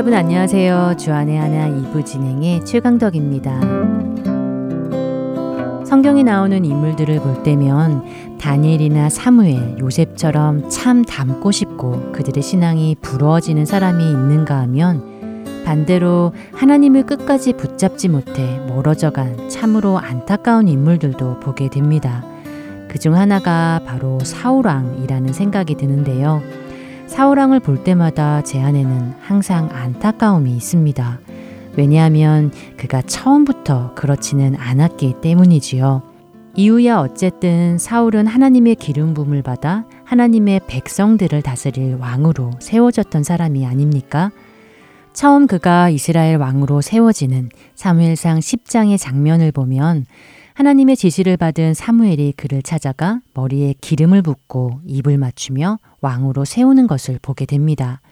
여러분 안녕하세요. 주안의 하나 2부 진행의 최강덕입니다. 성경에 나오는 인물들을 볼 때면 다니엘이나 사무엘, 요셉처럼 참 닮고 싶고 그들의 신앙이 부러워지는 사람이 있는가 하면 반대로 하나님을 끝까지 붙잡지 못해 멀어져간 참으로 안타까운 인물들도 보게 됩니다. 그 중 하나가 바로 사우랑이라는 생각이 드는데요. 사우랑을 볼 때마다 제 안에는 항상 안타까움이 있습니다. 왜냐하면 그가 처음부터 그렇지는 않았기 때문이지요. 이유야 어쨌든 사울은 하나님의 기름 부음을 받아 하나님의 백성들을 다스릴 왕으로 세워졌던 사람이 아닙니까? 처음 그가 이스라엘 왕으로 세워지는 사무엘상 10장의 장면을 보면 하나님의 지시를 받은 사무엘이 그를 찾아가 머리에 기름을 붓고 입을 맞추며 왕으로 세우는 것을 보게 됩니다.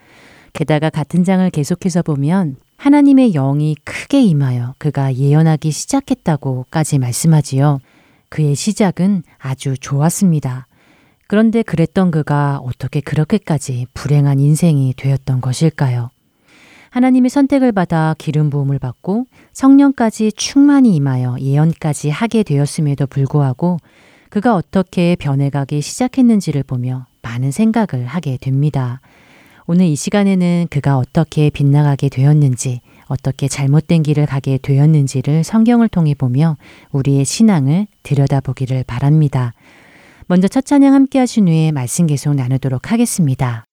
게다가 같은 장을 계속해서 보면 하나님의 영이 크게 임하여 그가 예언하기 시작했다고까지 말씀하지요. 그의 시작은 아주 좋았습니다. 그런데 그랬던 그가 어떻게 그렇게까지 불행한 인생이 되었던 것일까요? 하나님의 선택을 받아 기름 부음을 받고 성령까지 충만히 임하여 예언까지 하게 되었음에도 불구하고 그가 어떻게 변해가기 시작했는지를 보며 많은 생각을 하게 됩니다. 오늘 이 시간에는 그가 어떻게 빗나가게 되었는지, 어떻게 잘못된 길을 가게 되었는지를 성경을 통해 보며 우리의 신앙을 들여다보기를 바랍니다. 먼저 첫 찬양 함께 하신 후에 말씀 계속 나누도록 하겠습니다.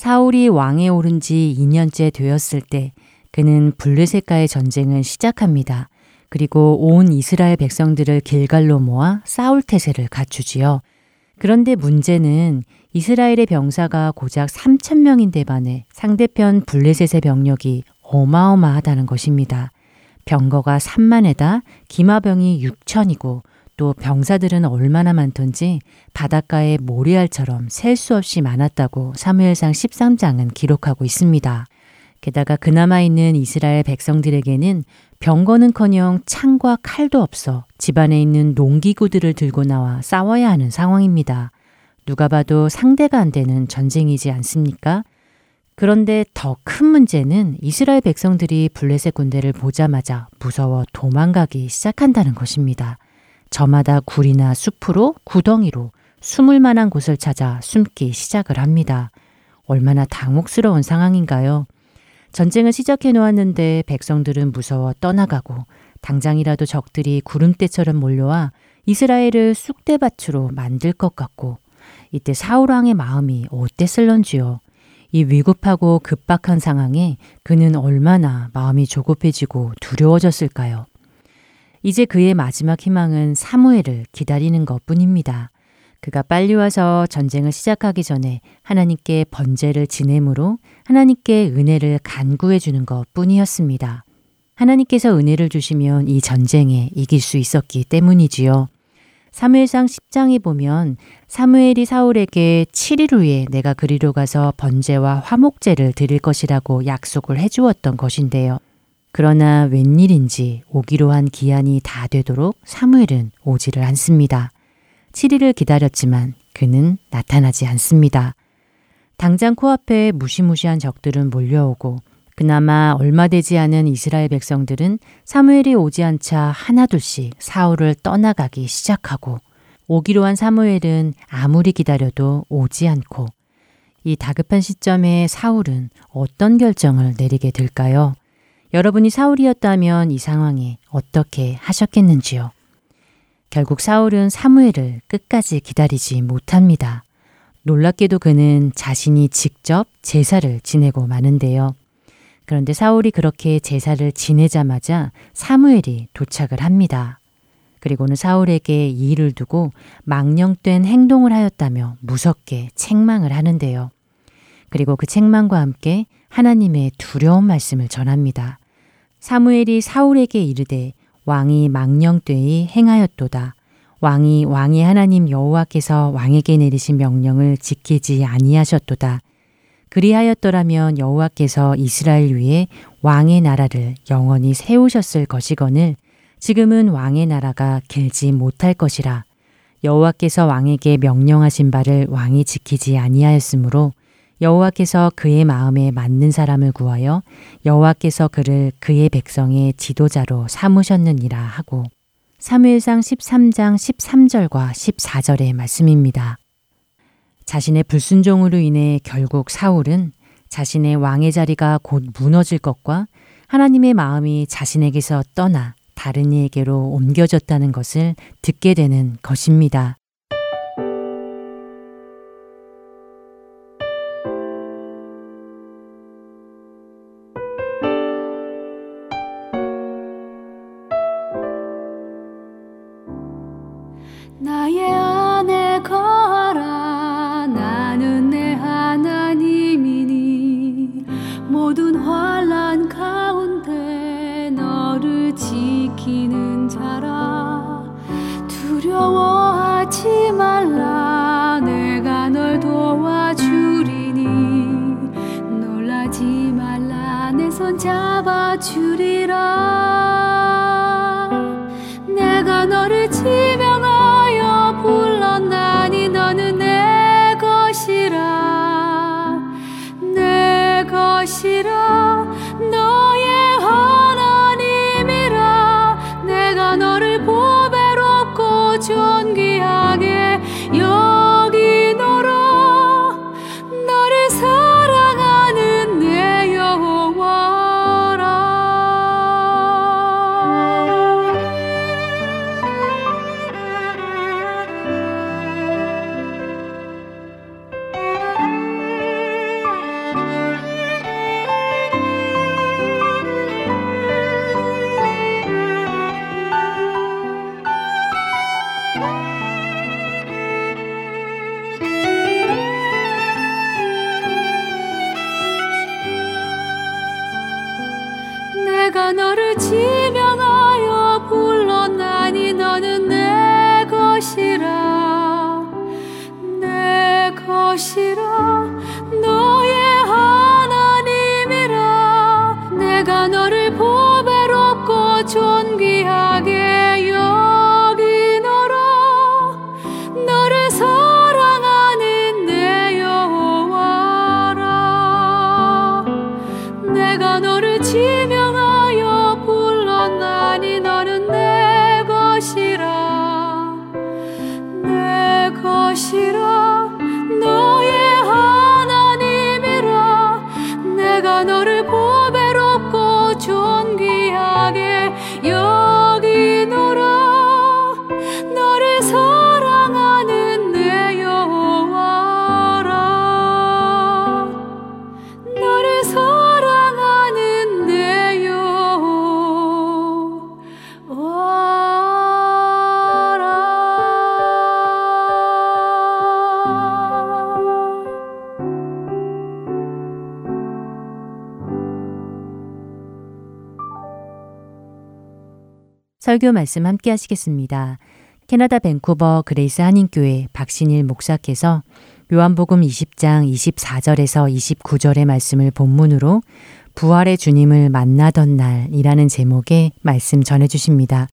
사울이 왕에 오른 지 2년째 되었을 때 그는 블레셋과의 전쟁을 시작합니다. 그리고 온 이스라엘 백성들을 길갈로 모아 싸울 태세를 갖추지요. 그런데 문제는 이스라엘의 병사가 고작 3천 명인데 반해 상대편 블레셋의 병력이 어마어마하다는 것입니다. 병거가 3만에다 기마병이 6천이고 또 병사들은 얼마나 많던지 바닷가에 모리알처럼 셀 수 없이 많았다고 사무엘상 13장은 기록하고 있습니다. 게다가 그나마 있는 이스라엘 백성들에게는 병거는커녕 창과 칼도 없어 집안에 있는 농기구들을 들고 나와 싸워야 하는 상황입니다. 누가 봐도 상대가 안 되는 전쟁이지 않습니까? 그런데 더 큰 문제는 이스라엘 백성들이 블레셋 군대를 보자마자 무서워 도망가기 시작한다는 것입니다. 저마다 굴이나 숲으로 구덩이로 숨을 만한 곳을 찾아 숨기 시작을 합니다. 얼마나 당혹스러운 상황인가요? 전쟁을 시작해 놓았는데 백성들은 무서워 떠나가고 당장이라도 적들이 구름대처럼 몰려와 이스라엘을 쑥대밭으로 만들 것 같고 이때 사울왕의 마음이 어땠을런지요. 이 위급하고 급박한 상황에 그는 얼마나 마음이 조급해지고 두려워졌을까요? 이제 그의 마지막 희망은 사무엘을 기다리는 것 뿐입니다. 그가 빨리 와서 전쟁을 시작하기 전에 하나님께 번제를 지내므로 하나님께 은혜를 간구해 주는 것 뿐이었습니다. 하나님께서 은혜를 주시면 이 전쟁에 이길 수 있었기 때문이지요. 사무엘상 10장에 보면 사무엘이 사울에게 7일 후에 내가 그리로 가서 번제와 화목제를 드릴 것이라고 약속을 해 주었던 것인데요. 그러나 웬일인지 오기로 한 기한이 다 되도록 사무엘은 오지를 않습니다. 7일을 기다렸지만 그는 나타나지 않습니다. 당장 코앞에 무시무시한 적들은 몰려오고 그나마 얼마 되지 않은 이스라엘 백성들은 사무엘이 오지 않자 하나둘씩 사울을 떠나가기 시작하고 오기로 한 사무엘은 아무리 기다려도 오지 않고 이 다급한 시점에 사울은 어떤 결정을 내리게 될까요? 여러분이 사울이었다면 이 상황에 어떻게 하셨겠는지요? 결국 사울은 사무엘을 끝까지 기다리지 못합니다. 놀랍게도 그는 자신이 직접 제사를 지내고 마는데요. 그런데 사울이 그렇게 제사를 지내자마자 사무엘이 도착을 합니다. 그리고는 사울에게 이 일을 두고 망령된 행동을 하였다며 무섭게 책망을 하는데요. 그리고 그 책망과 함께 하나님의 두려운 말씀을 전합니다. 사무엘이 사울에게 이르되 왕이 망령되이 행하였도다. 왕이 왕의 하나님 여호와께서 왕에게 내리신 명령을 지키지 아니하셨도다. 그리하였더라면 여호와께서 이스라엘 위에 왕의 나라를 영원히 세우셨을 것이거늘 지금은 왕의 나라가 길지 못할 것이라 여호와께서 왕에게 명령하신 바를 왕이 지키지 아니하였으므로 여호와께서 그의 마음에 맞는 사람을 구하여 여호와께서 그를 그의 백성의 지도자로 삼으셨느니라 하고 사무엘상 13장 13절과 14절의 말씀입니다. 자신의 불순종으로 인해 결국 사울은 자신의 왕의 자리가 곧 무너질 것과 하나님의 마음이 자신에게서 떠나 다른 이에게로 옮겨졌다는 것을 듣게 되는 것입니다. 설교 말씀 함께 하시겠습니다. 캐나다 밴쿠버 그레이스 한인교회 박신일 목사께서 요한복음 20장 24절에서 29절의 말씀을 본문으로 부활의 주님을 만나던 날이라는 제목의 말씀 전해 주십니다.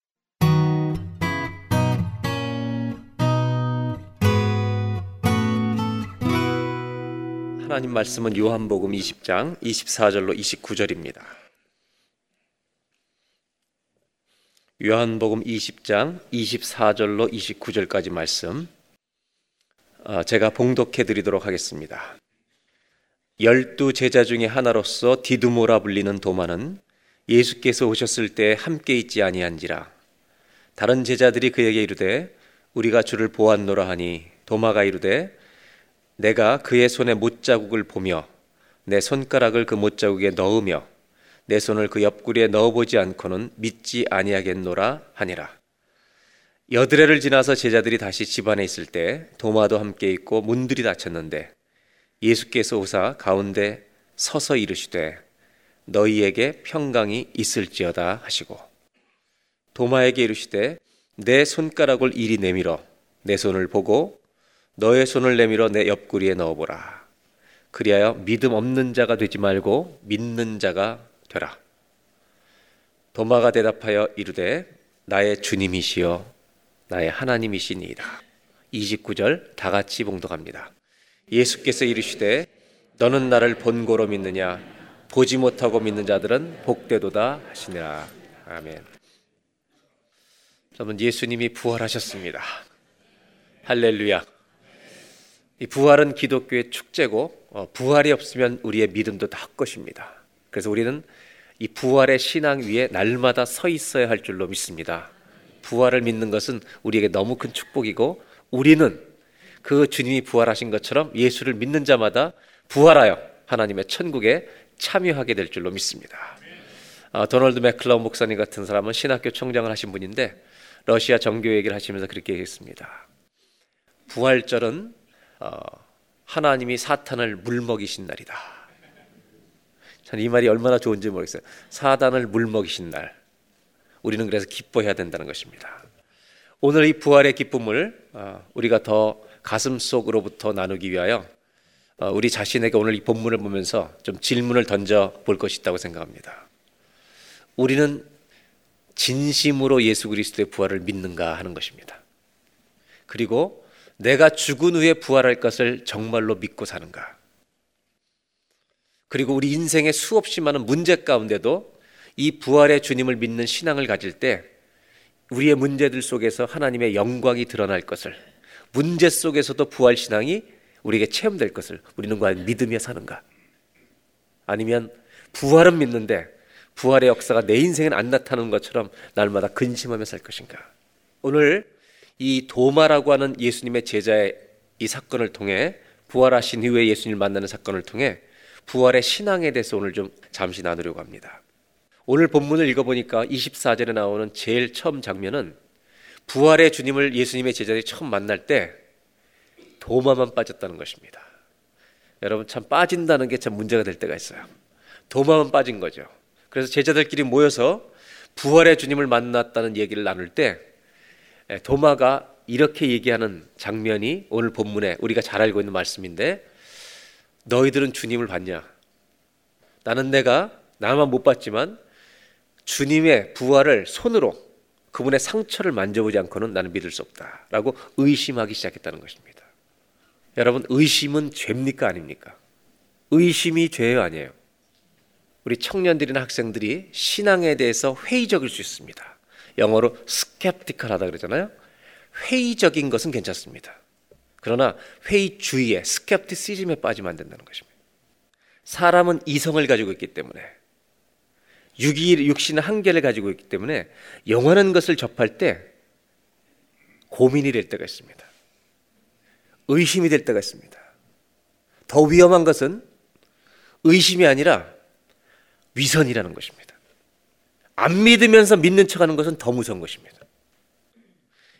하나님 말씀은 요한복음 20장 24절로 29절입니다. 요한복음 20장 24절로 29절까지 말씀 어, 제가 봉독해 드리도록 하겠습니다. 열두 제자 중에 하나로서 디두모라 불리는 도마는 예수께서 오셨을 때 함께 있지 아니한지라 다른 제자들이 그에게 이르되 우리가 주를 보았노라 하니 도마가 이르되 내가 그의 손에 못자국을 보며 내 손가락을 그 못자국에 넣으며 내 손을 그 옆구리에 넣어보지 않고는 믿지 아니하겠노라 하니라. 여드레를 지나서 제자들이 다시 집안에 있을 때 도마도 함께 있고 문들이 닫혔는데 예수께서 오사 가운데 서서 이르시되 너희에게 평강이 있을지어다 하시고 도마에게 이르시되 내 손가락을 이리 내밀어 내 손을 보고 너의 손을 내밀어 내 옆구리에 넣어보라. 그리하여 믿음 없는 자가 되지 말고 믿는 자가 되라. 도마가 대답하여 이르되 나의 주님이시여 나의 하나님이시니이다. 29절 다 같이 봉독합니다. 예수께서 이르시되 너는 나를 본고로 믿느냐 보지 못하고 믿는 자들은 복되도다 하시니라. 아멘. 여러분 예수님이 부활하셨습니다. 할렐루야. 이 부활은 기독교의 축제고 어, 부활이 없으면 우리의 믿음도 다 헛것입니다. 그래서 우리는 이 부활의 신앙 위에 날마다 서 있어야 할 줄로 믿습니다. 부활을 믿는 것은 우리에게 너무 큰 축복이고 우리는 그 주님이 부활하신 것처럼 예수를 믿는 자마다 부활하여 하나님의 천국에 참여하게 될 줄로 믿습니다. 어, 도널드 맥클라운 목사님 같은 사람은 신학교 총장을 하신 분인데 러시아 정교 얘기를 하시면서 그렇게 얘기했습니다. 부활절은 어, 하나님이 사탄을 물먹이신 날이다. 저는 이 말이 얼마나 좋은지 모르겠어요. 사단을 물먹이신 날. 우리는 그래서 기뻐해야 된다는 것입니다. 오늘 이 부활의 기쁨을 어, 우리가 더 가슴 속으로부터 나누기 위하여 어, 우리 자신에게 오늘 이 본문을 보면서 좀 질문을 던져 볼 것이 있다고 생각합니다. 우리는 진심으로 예수 그리스도의 부활을 믿는가 하는 것입니다. 그리고 내가 죽은 후에 부활할 것을 정말로 믿고 사는가? 그리고 우리 인생의 수없이 많은 문제 가운데도 이 부활의 주님을 믿는 신앙을 가질 때 우리의 문제들 속에서 하나님의 영광이 드러날 것을 문제 속에서도 부활 신앙이 우리에게 체험될 것을 우리는 과연 믿으며 사는가? 아니면 부활은 믿는데 부활의 역사가 내 인생엔 안 나타나는 것처럼 날마다 근심하며 살 것인가? 오늘 이 도마라고 하는 예수님의 제자의 이 사건을 통해 부활하신 이후에 예수님을 만나는 사건을 통해 부활의 신앙에 대해서 오늘 좀 잠시 나누려고 합니다. 오늘 본문을 읽어보니까 24절에 나오는 제일 처음 장면은 부활의 주님을 예수님의 제자들이 처음 만날 때 도마만 빠졌다는 것입니다. 여러분 참 빠진다는 게 참 문제가 될 때가 있어요. 도마만 빠진 거죠. 그래서 제자들끼리 모여서 부활의 주님을 만났다는 얘기를 나눌 때 도마가 이렇게 얘기하는 장면이 오늘 본문에 우리가 잘 알고 있는 말씀인데 너희들은 주님을 봤냐? 나는 내가 나만 못 봤지만 주님의 부활을 손으로 그분의 상처를 만져보지 않고는 나는 믿을 수 없다라고 의심하기 시작했다는 것입니다. 여러분 의심은 죄입니까 아닙니까? 의심이 죄예요 아니에요? 우리 청년들이나 학생들이 신앙에 대해서 회의적일 수 있습니다. 영어로 스캡티컬하다 그러잖아요. 회의적인 것은 괜찮습니다. 그러나 회의주의에 스캡티시즘에 빠지면 안 된다는 것입니다. 사람은 이성을 가지고 있기 때문에 육이 육신의 한계를 가지고 있기 때문에 영원한 것을 접할 때 고민이 될 때가 있습니다. 의심이 될 때가 있습니다. 더 위험한 것은 의심이 아니라 위선이라는 것입니다. 안 믿으면서 믿는 척 하는 것은 더 무서운 것입니다.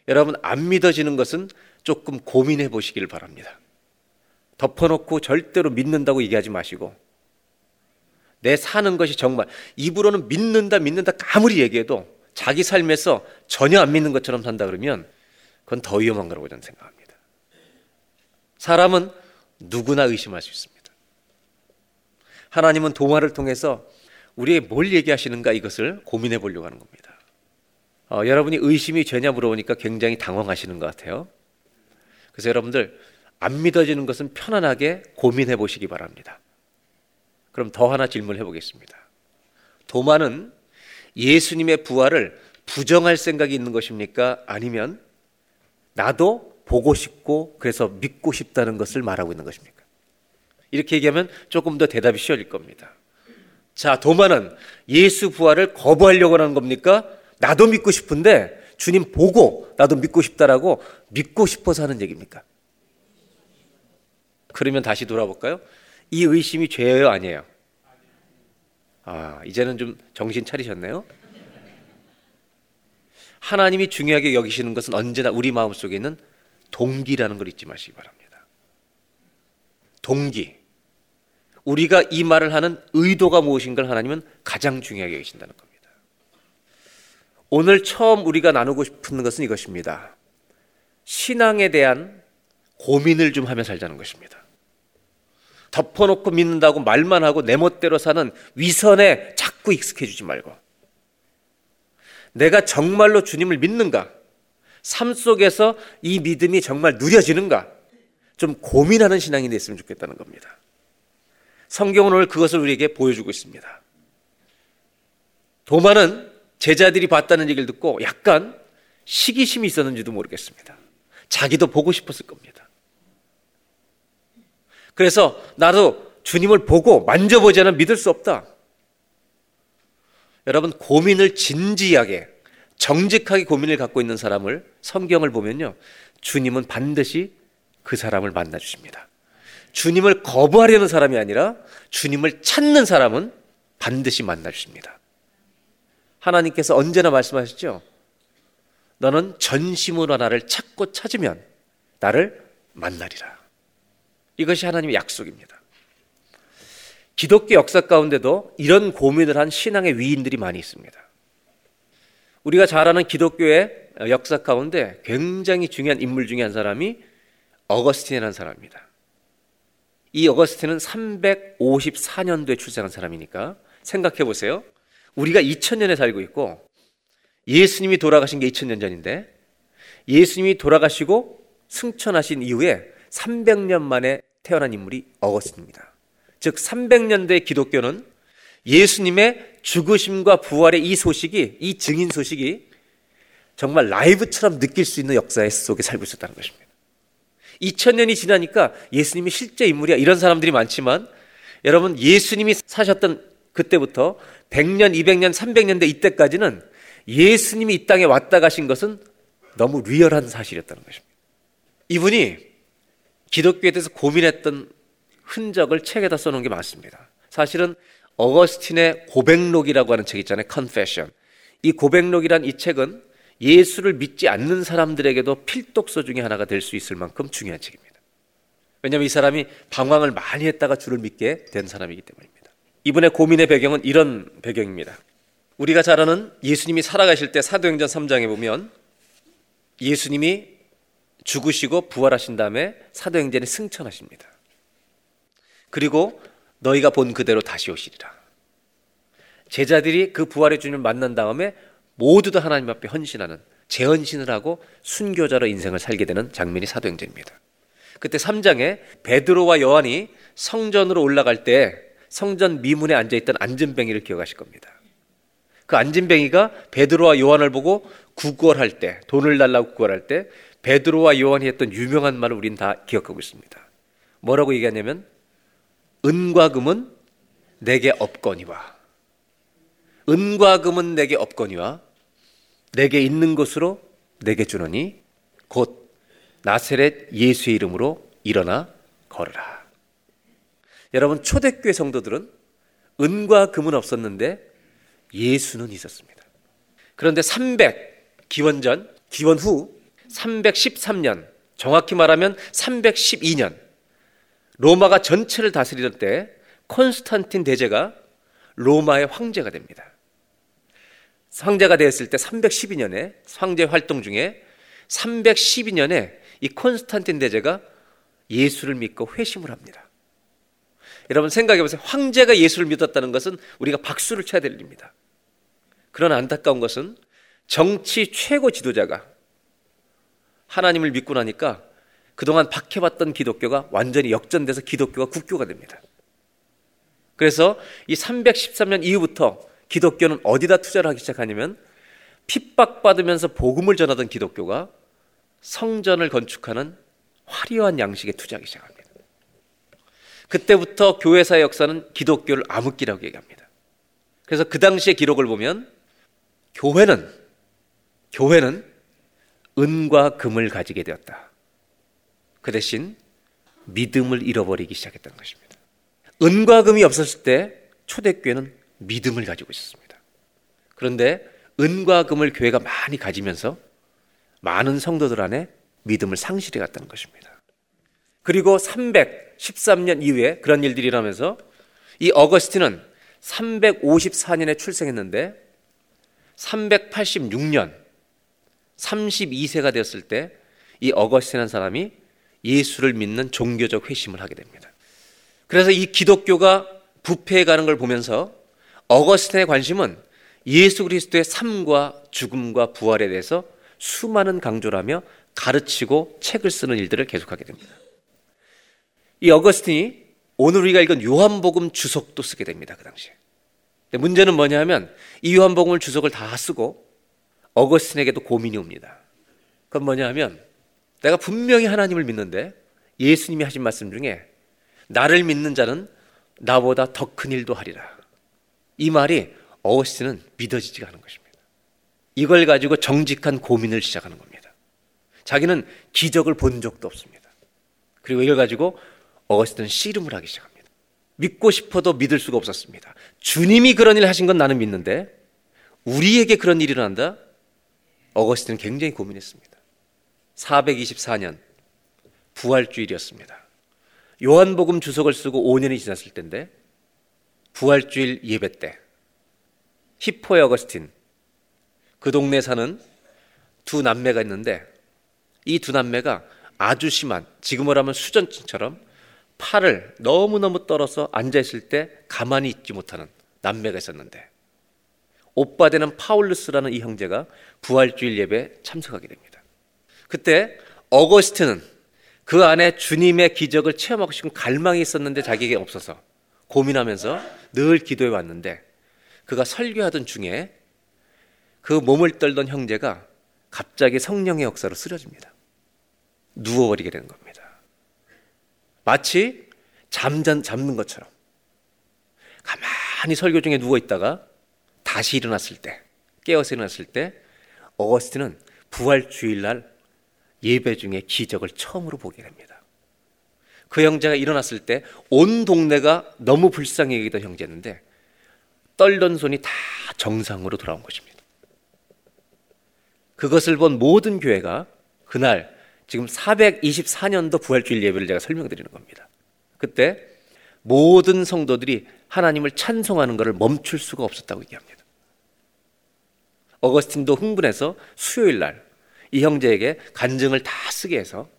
여러분, 안 믿어지는 것은 조금 고민해 보시기를 바랍니다. 덮어놓고 절대로 믿는다고 얘기하지 마시고, 내 사는 것이 정말, 입으로는 믿는다, 믿는다, 아무리 얘기해도 자기 삶에서 전혀 안 믿는 것처럼 산다 그러면 그건 더 위험한 거라고 저는 생각합니다. 사람은 누구나 의심할 수 있습니다. 하나님은 동화를 통해서 우리의 뭘 얘기하시는가 이것을 고민해 보려고 하는 겁니다. 어, 여러분이 의심이 죄냐 물어보니까 굉장히 당황하시는 것 같아요. 그래서 여러분들 안 믿어지는 것은 편안하게 고민해 보시기 바랍니다. 그럼 더 하나 질문해 보겠습니다. 도마는 예수님의 부활을 부정할 생각이 있는 것입니까? 아니면 나도 보고 싶고 그래서 믿고 싶다는 것을 말하고 있는 것입니까? 이렇게 얘기하면 조금 더 대답이 쉬워질 겁니다. 자, 도마는 예수 부활을 거부하려고 하는 겁니까? 나도 믿고 싶은데 주님 보고 나도 믿고 싶다라고 믿고 싶어서 하는 얘기입니까? 그러면 다시 돌아볼까요? 이 의심이 죄예요, 아니에요? 아, 이제는 좀 정신 차리셨네요. 하나님이 중요하게 여기시는 것은 언제나 우리 마음 속에 있는 동기라는 걸 잊지 마시기 바랍니다. 동기. 우리가 이 말을 하는 의도가 무엇인가를 하나님은 가장 중요하게 계신다는 겁니다. 오늘 처음 우리가 나누고 싶은 것은 이것입니다. 신앙에 대한 고민을 좀 하며 살자는 것입니다. 덮어놓고 믿는다고 말만 하고 내 멋대로 사는 위선에 자꾸 익숙해지지 말고 내가 정말로 주님을 믿는가? 삶 속에서 이 믿음이 정말 누려지는가? 좀 고민하는 신앙이 됐으면 좋겠다는 겁니다. 성경은 오늘 그것을 우리에게 보여주고 있습니다. 도마는 제자들이 봤다는 얘기를 듣고 약간 시기심이 있었는지도 모르겠습니다. 자기도 보고 싶었을 겁니다. 그래서 나도 주님을 보고 만져보지 않으면 믿을 수 없다. 여러분, 고민을 진지하게, 정직하게 고민을 갖고 있는 사람을 성경을 보면요. 주님은 반드시 그 사람을 만나주십니다. 주님을 거부하려는 사람이 아니라 주님을 찾는 사람은 반드시 만나주십니다. 하나님께서 언제나 말씀하셨죠? 너는 전심으로 나를 찾고 찾으면 나를 만나리라. 이것이 하나님의 약속입니다. 기독교 역사 가운데도 이런 고민을 한 신앙의 위인들이 많이 있습니다. 우리가 잘 아는 기독교의 역사 가운데 굉장히 중요한 인물 중에 한 사람이 어거스틴이라는 사람입니다. 이 어거스틴은 354년도에 출생한 사람이니까 생각해 보세요. 우리가 2000년에 살고 있고 예수님이 돌아가신 게 2000년 전인데 예수님이 돌아가시고 승천하신 이후에 300년 만에 태어난 인물이 어거스틴입니다. 즉 300년대 기독교는 예수님의 죽으심과 부활의 이 소식이 이 증인 소식이 정말 라이브처럼 느낄 수 있는 역사 속에 살고 있었다는 것입니다. 2000년이 지나니까 예수님이 실제 인물이야. 이런 사람들이 많지만 여러분 예수님이 사셨던 그때부터 100년, 200년, 300년대 이때까지는 예수님이 이 땅에 왔다 가신 것은 너무 리얼한 사실이었다는 것입니다. 이분이 기독교에 대해서 고민했던 흔적을 책에다 써놓은 게 많습니다. 사실은 어거스틴의 고백록이라고 하는 책 있잖아요. Confession. 이 고백록이란 이 책은 예수를 믿지 않는 사람들에게도 필독서 중에 하나가 될 수 있을 만큼 중요한 책입니다. 왜냐하면 이 사람이 방황을 많이 했다가 주를 믿게 된 사람이기 때문입니다. 이분의 고민의 배경은 이런 배경입니다. 우리가 잘 아는 예수님이 살아가실 때 사도행전 3장에 보면 예수님이 죽으시고 부활하신 다음에 사도행전에 승천하십니다. 그리고 너희가 본 그대로 다시 오시리라. 제자들이 그 부활의 주님을 만난 다음에 모두 다 하나님 앞에 헌신하는 재헌신을 하고 순교자로 인생을 살게 되는 장면이 사도행전입니다. 그때 3장에 베드로와 요한이 성전으로 올라갈 때 성전 미문에 앉아 있던 안전뱅이를 기억하실 겁니다. 그 안진뱅이가 베드로와 요한을 보고 구걸할 때 돈을 달라고 구걸할 때 베드로와 요한이 했던 유명한 말을 우린 다 기억하고 있습니다. 뭐라고 얘기하냐면 은과 금은 내게 없거니와 은과 금은 내게 없거니와 내게 있는 것으로 내게 주노니 곧 나세렛 예수의 이름으로 일어나 걸으라. 여러분 초대교회 성도들은 은과 금은 없었는데 예수는 있었습니다. 그런데 300 기원전 기원 후 313년 정확히 말하면 312년 로마가 전체를 다스리던 때 콘스탄틴 대제가 로마의 황제가 됩니다. 황제가 되었을 때 312년에 황제 활동 중에 312년에 이 콘스탄틴 대제가 예수를 믿고 회심을 합니다. 여러분 생각해 보세요. 황제가 예수를 믿었다는 것은 우리가 박수를 쳐야 될 일입니다. 그런 안타까운 것은 정치 최고 지도자가 하나님을 믿고 나니까 그동안 박해봤던 기독교가 완전히 역전돼서 기독교가 국교가 됩니다. 그래서 이 313년 이후부터 기독교는 어디다 투자를 하기 시작하냐면 핍박받으면서 복음을 전하던 기독교가 성전을 건축하는 화려한 양식에 투자하기 시작합니다. 그때부터 교회사의 역사는 기독교를 암흑기라고 얘기합니다. 그래서 그 당시의 기록을 보면 교회는 교회는 은과 금을 가지게 되었다. 그 대신 믿음을 잃어버리기 시작했다는 것입니다. 은과 금이 없었을 때 초대교회는 믿음을 가지고 있었습니다. 그런데 은과 금을 교회가 많이 가지면서 많은 성도들 안에 믿음을 상실해 갔다는 것입니다. 그리고 313년 이후에 그런 일들이 일어나면서 이 어거스틴은 354년에 출생했는데 386년 32세가 되었을 때 이 어거스틴이라는 사람이 예수를 믿는 종교적 회심을 하게 됩니다. 그래서 이 기독교가 부패해 가는 걸 보면서 어거스틴의 관심은 예수 그리스도의 삶과 죽음과 부활에 대해서 수많은 강조를 하며 가르치고 책을 쓰는 일들을 계속하게 됩니다. 이 어거스틴이 오늘 우리가 읽은 요한복음 주석도 쓰게 됩니다. 그 당시에. 문제는 뭐냐 하면 이 요한복음을 주석을 다 쓰고 어거스틴에게도 고민이 옵니다. 그건 뭐냐 하면 내가 분명히 하나님을 믿는데 예수님이 하신 말씀 중에 나를 믿는 자는 나보다 더 큰 일도 하리라. 이 말이 어거스틴은 믿어지지가 않은 것입니다. 이걸 가지고 정직한 고민을 시작하는 겁니다. 자기는 기적을 본 적도 없습니다. 그리고 이걸 가지고 어거스틴은 씨름을 하기 시작합니다. 믿고 싶어도 믿을 수가 없었습니다. 주님이 그런 일을 하신 건 나는 믿는데 우리에게 그런 일이 일어난다? 어거스틴은 굉장히 고민했습니다. 424년 부활주일이었습니다. 요한복음 주석을 쓰고 5년이 지났을 때인데 부활주일 예배 때 히포의 어거스틴 그 동네 사는 두 남매가 있는데 이 두 남매가 아주 심한 지금으로 하면 수전증처럼 팔을 너무너무 떨어서 앉아있을 때 가만히 있지 못하는 남매가 있었는데 오빠 되는 파울루스라는 이 형제가 부활주일 예배에 참석하게 됩니다. 그때 어거스트는 그 안에 주님의 기적을 체험하고 싶은 갈망이 있었는데 자기에게 없어서 고민하면서 늘 기도해 왔는데 그가 설교하던 중에 그 몸을 떨던 형제가 갑자기 성령의 역사로 쓰러집니다. 누워버리게 되는 겁니다. 마치 잠잔 잡는 것처럼 가만히 설교 중에 누워 있다가 다시 일어났을 때 깨어서 일어났을 때 어거스틴은 부활 주일날 예배 중에 기적을 처음으로 보게 됩니다. 그 형제가 일어났을 때 온 동네가 너무 불쌍해 여기던 형제였는데 떨던 손이 다 정상으로 돌아온 것입니다. 그것을 본 모든 교회가 그날 지금 424년도 부활주일 예배를 제가 설명드리는 겁니다. 그때 모든 성도들이 하나님을 찬송하는 것을 멈출 수가 없었다고 얘기합니다. 어거스틴도 흥분해서 수요일 날 이 형제에게 간증을 다 쓰게 해서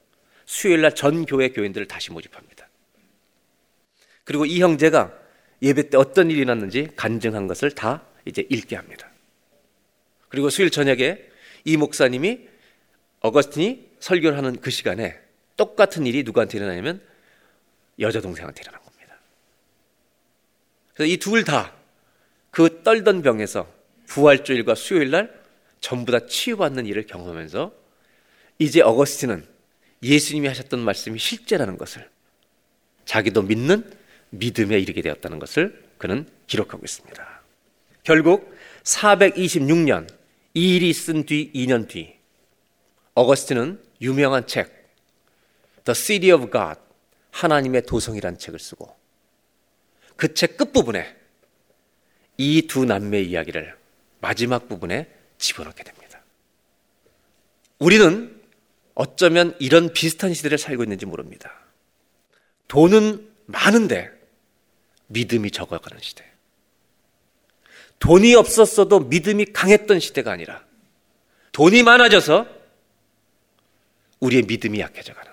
수요일 날 전 교회 교인들을 다시 모집합니다. 그리고 이 형제가 예배 때 어떤 일이 났는지 간증한 것을 다 이제 읽게 합니다. 그리고 수요일 저녁에 이 목사님이 어거스틴이 설교를 하는 그 시간에 똑같은 일이 누구한테 일어나냐면 여자 동생한테 일어난 겁니다. 그래서 이 둘 다 그 떨던 병에서 부활주일과 수요일 날 전부 다 치유받는 일을 경험하면서 이제 어거스틴은 예수님이 하셨던 말씀이 실제라는 것을 자기도 믿는 믿음에 이르게 되었다는 것을 그는 기록하고 있습니다. 결국 426년 이 일이 있은 뒤 2년 뒤 어거스틴은 유명한 책 The City of God 하나님의 도성이란 책을 쓰고 그 책 끝부분에 이 두 남매의 이야기를 마지막 부분에 집어넣게 됩니다. 우리는 어쩌면 이런 비슷한 시대를 살고 있는지 모릅니다. 돈은 많은데 믿음이 적어가는 시대. 돈이 없었어도 믿음이 강했던 시대가 아니라 돈이 많아져서 우리의 믿음이 약해져 가는.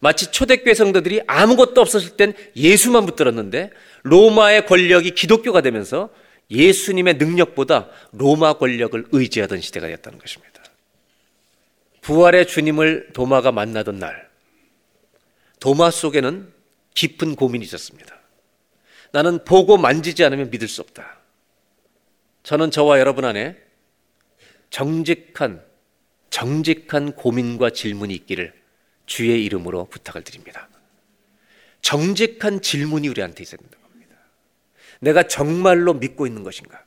마치 초대교회 성도들이 아무것도 없었을 땐 예수만 붙들었는데 로마의 권력이 기독교가 되면서 예수님의 능력보다 로마 권력을 의지하던 시대가 됐다는 것입니다. 부활의 주님을 도마가 만나던 날, 도마 속에는 깊은 고민이 있었습니다. 나는 보고 만지지 않으면 믿을 수 없다. 저는 저와 여러분 안에 정직한, 정직한 고민과 질문이 있기를 주의 이름으로 부탁을 드립니다. 정직한 질문이 우리한테 있어야 된다. 내가 정말로 믿고 있는 것인가?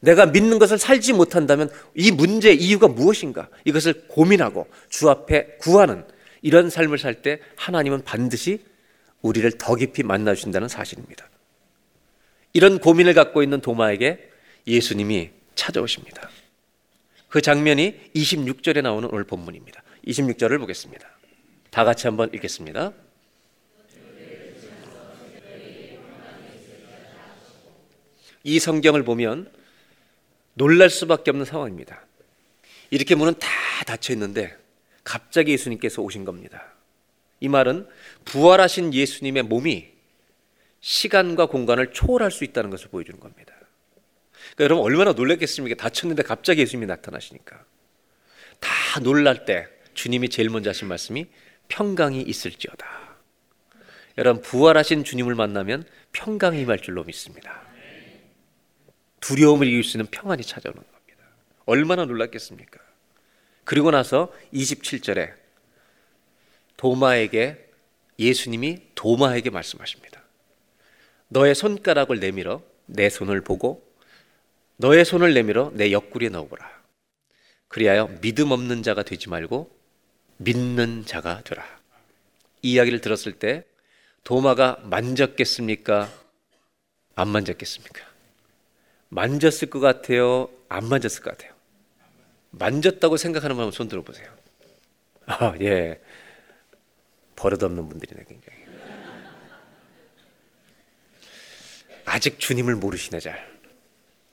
내가 믿는 것을 살지 못한다면 이 문제의 이유가 무엇인가? 이것을 고민하고 주 앞에 구하는 이런 삶을 살 때 하나님은 반드시 우리를 더 깊이 만나주신다는 사실입니다. 이런 고민을 갖고 있는 도마에게 예수님이 찾아오십니다. 그 장면이 26절에 나오는 오늘 본문입니다. 26절을 보겠습니다. 다 같이 한번 읽겠습니다. 이 성경을 보면 놀랄 수밖에 없는 상황입니다. 이렇게 문은 다 닫혀 있는데 갑자기 예수님께서 오신 겁니다. 이 말은 부활하신 예수님의 몸이 시간과 공간을 초월할 수 있다는 것을 보여주는 겁니다. 그러니까 여러분 얼마나 놀랐겠습니까? 닫혔는데 갑자기 예수님이 나타나시니까. 다 놀랄 때 주님이 제일 먼저 하신 말씀이 평강이 있을지어다. 여러분 부활하신 주님을 만나면 평강이 임할 줄로 믿습니다. 두려움을 이길 수 있는 평안이 찾아오는 겁니다. 얼마나 놀랐겠습니까? 그리고 나서 27절에 도마에게 예수님이 도마에게 말씀하십니다. 너의 손가락을 내밀어 내 손을 보고 너의 손을 내밀어 내 옆구리에 넣어보라. 그리하여 믿음 없는 자가 되지 말고 믿는 자가 되라. 이 이야기를 들었을 때 도마가 만졌겠습니까? 안 만졌겠습니까? 만졌을 것 같아요? 안 만졌을 것 같아요? 만졌다고 생각하는 분은 손 들어보세요. 아, 예. 버릇없는 분들이네, 굉장히. 아직 주님을 모르시네, 잘.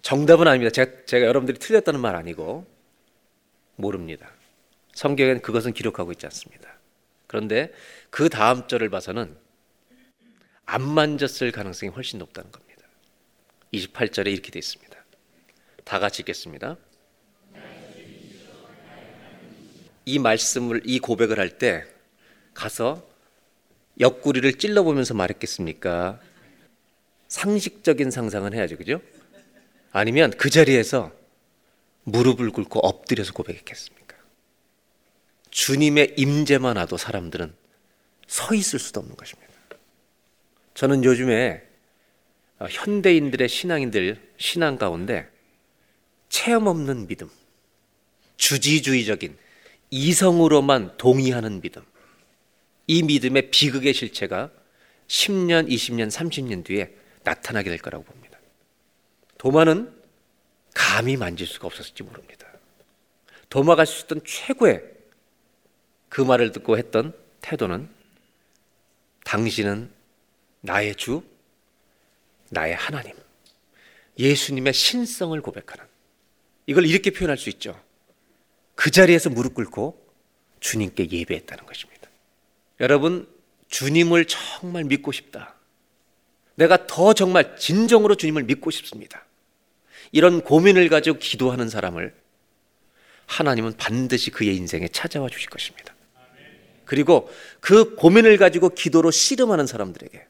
정답은 아닙니다. 제가, 제가 여러분들이 틀렸다는 말 아니고, 모릅니다. 성경에는 그것은 기록하고 있지 않습니다. 그런데 그 다음 절을 봐서는 안 만졌을 가능성이 훨씬 높다는 겁니다. 28절에 이렇게 되어 있습니다. 다 같이 읽겠습니다. 이 말씀을 이 고백을 할 때 가서 옆구리를 찔러보면서 말했겠습니까? 상식적인 상상은 해야죠, 그죠? 아니면 그 자리에서 무릎을 꿇고 엎드려서 고백했겠습니까? 주님의 임재만 와도 사람들은 서 있을 수도 없는 것입니다. 저는 요즘에 어, 현대인들의 신앙인들 신앙 가운데 체험 없는 믿음, 주지주의적인 이성으로만 동의하는 믿음, 이 믿음의 비극의 실체가 10년, 20년, 30년 뒤에 나타나게 될 거라고 봅니다. 도마는 감히 만질 수가 없었을지 모릅니다. 도마가 쓰던 최고의 그 말을 듣고 했던 태도는 당신은 나의 주, 나의 하나님, 예수님의 신성을 고백하는 이걸 이렇게 표현할 수 있죠. 그 자리에서 무릎 꿇고 주님께 예배했다는 것입니다. 여러분, 주님을 정말 믿고 싶다. 내가 더 정말 진정으로 주님을 믿고 싶습니다. 이런 고민을 가지고 기도하는 사람을 하나님은 반드시 그의 인생에 찾아와 주실 것입니다. 그리고 그 고민을 가지고 기도로 씨름하는 사람들에게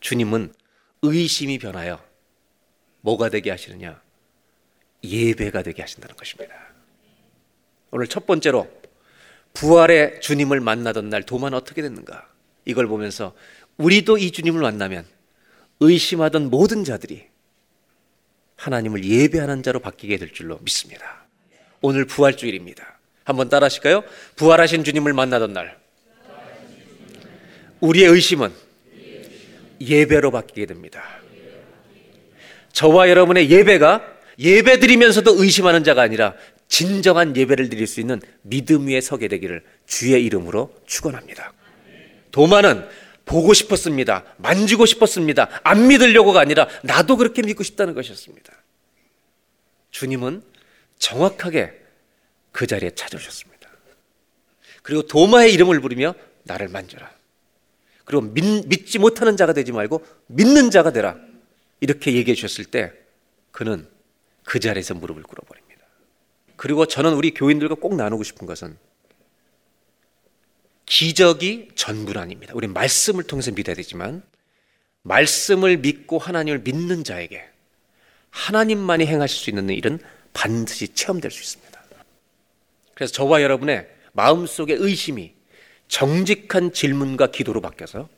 주님은 의심이 변하여 뭐가 되게 하시느냐? 예배가 되게 하신다는 것입니다. 오늘 첫 번째로 부활의 주님을 만나던 날 도만 어떻게 됐는가? 이걸 보면서 우리도 이 주님을 만나면 의심하던 모든 자들이 하나님을 예배하는 자로 바뀌게 될 줄로 믿습니다. 오늘 부활주일입니다. 한번 따라 하실까요? 부활하신 주님을 만나던 날. 우리의 의심은 예배로 바뀌게 됩니다. 저와 여러분의 예배가 예배 드리면서도 의심하는 자가 아니라 진정한 예배를 드릴 수 있는 믿음 위에 서게 되기를 주의 이름으로 축원합니다. 도마는 보고 싶었습니다. 만지고 싶었습니다. 안 믿으려고가 아니라 나도 그렇게 믿고 싶다는 것이었습니다. 주님은 정확하게 그 자리에 찾아오셨습니다. 그리고 도마의 이름을 부르며 나를 만져라. 그리고 믿, 지 못하는 자가 되지 말고 믿는 자가 되라. 이렇게 얘기해 주셨을 때 그는 그 자리에서 무릎을 꿇어버립니다. 그리고 저는 우리 교인들과 꼭 나누고 싶은 것은 기적이 전부는 아닙니다. 우리 말씀을 통해서 믿어야 되지만 말씀을 믿고 하나님을 믿는 자에게 하나님만이 행하실 수 있는 일은 반드시 체험될 수 있습니다. 그래서 저와 여러분의 마음속의 의심이 정직한 질문과 기도로 바뀌어서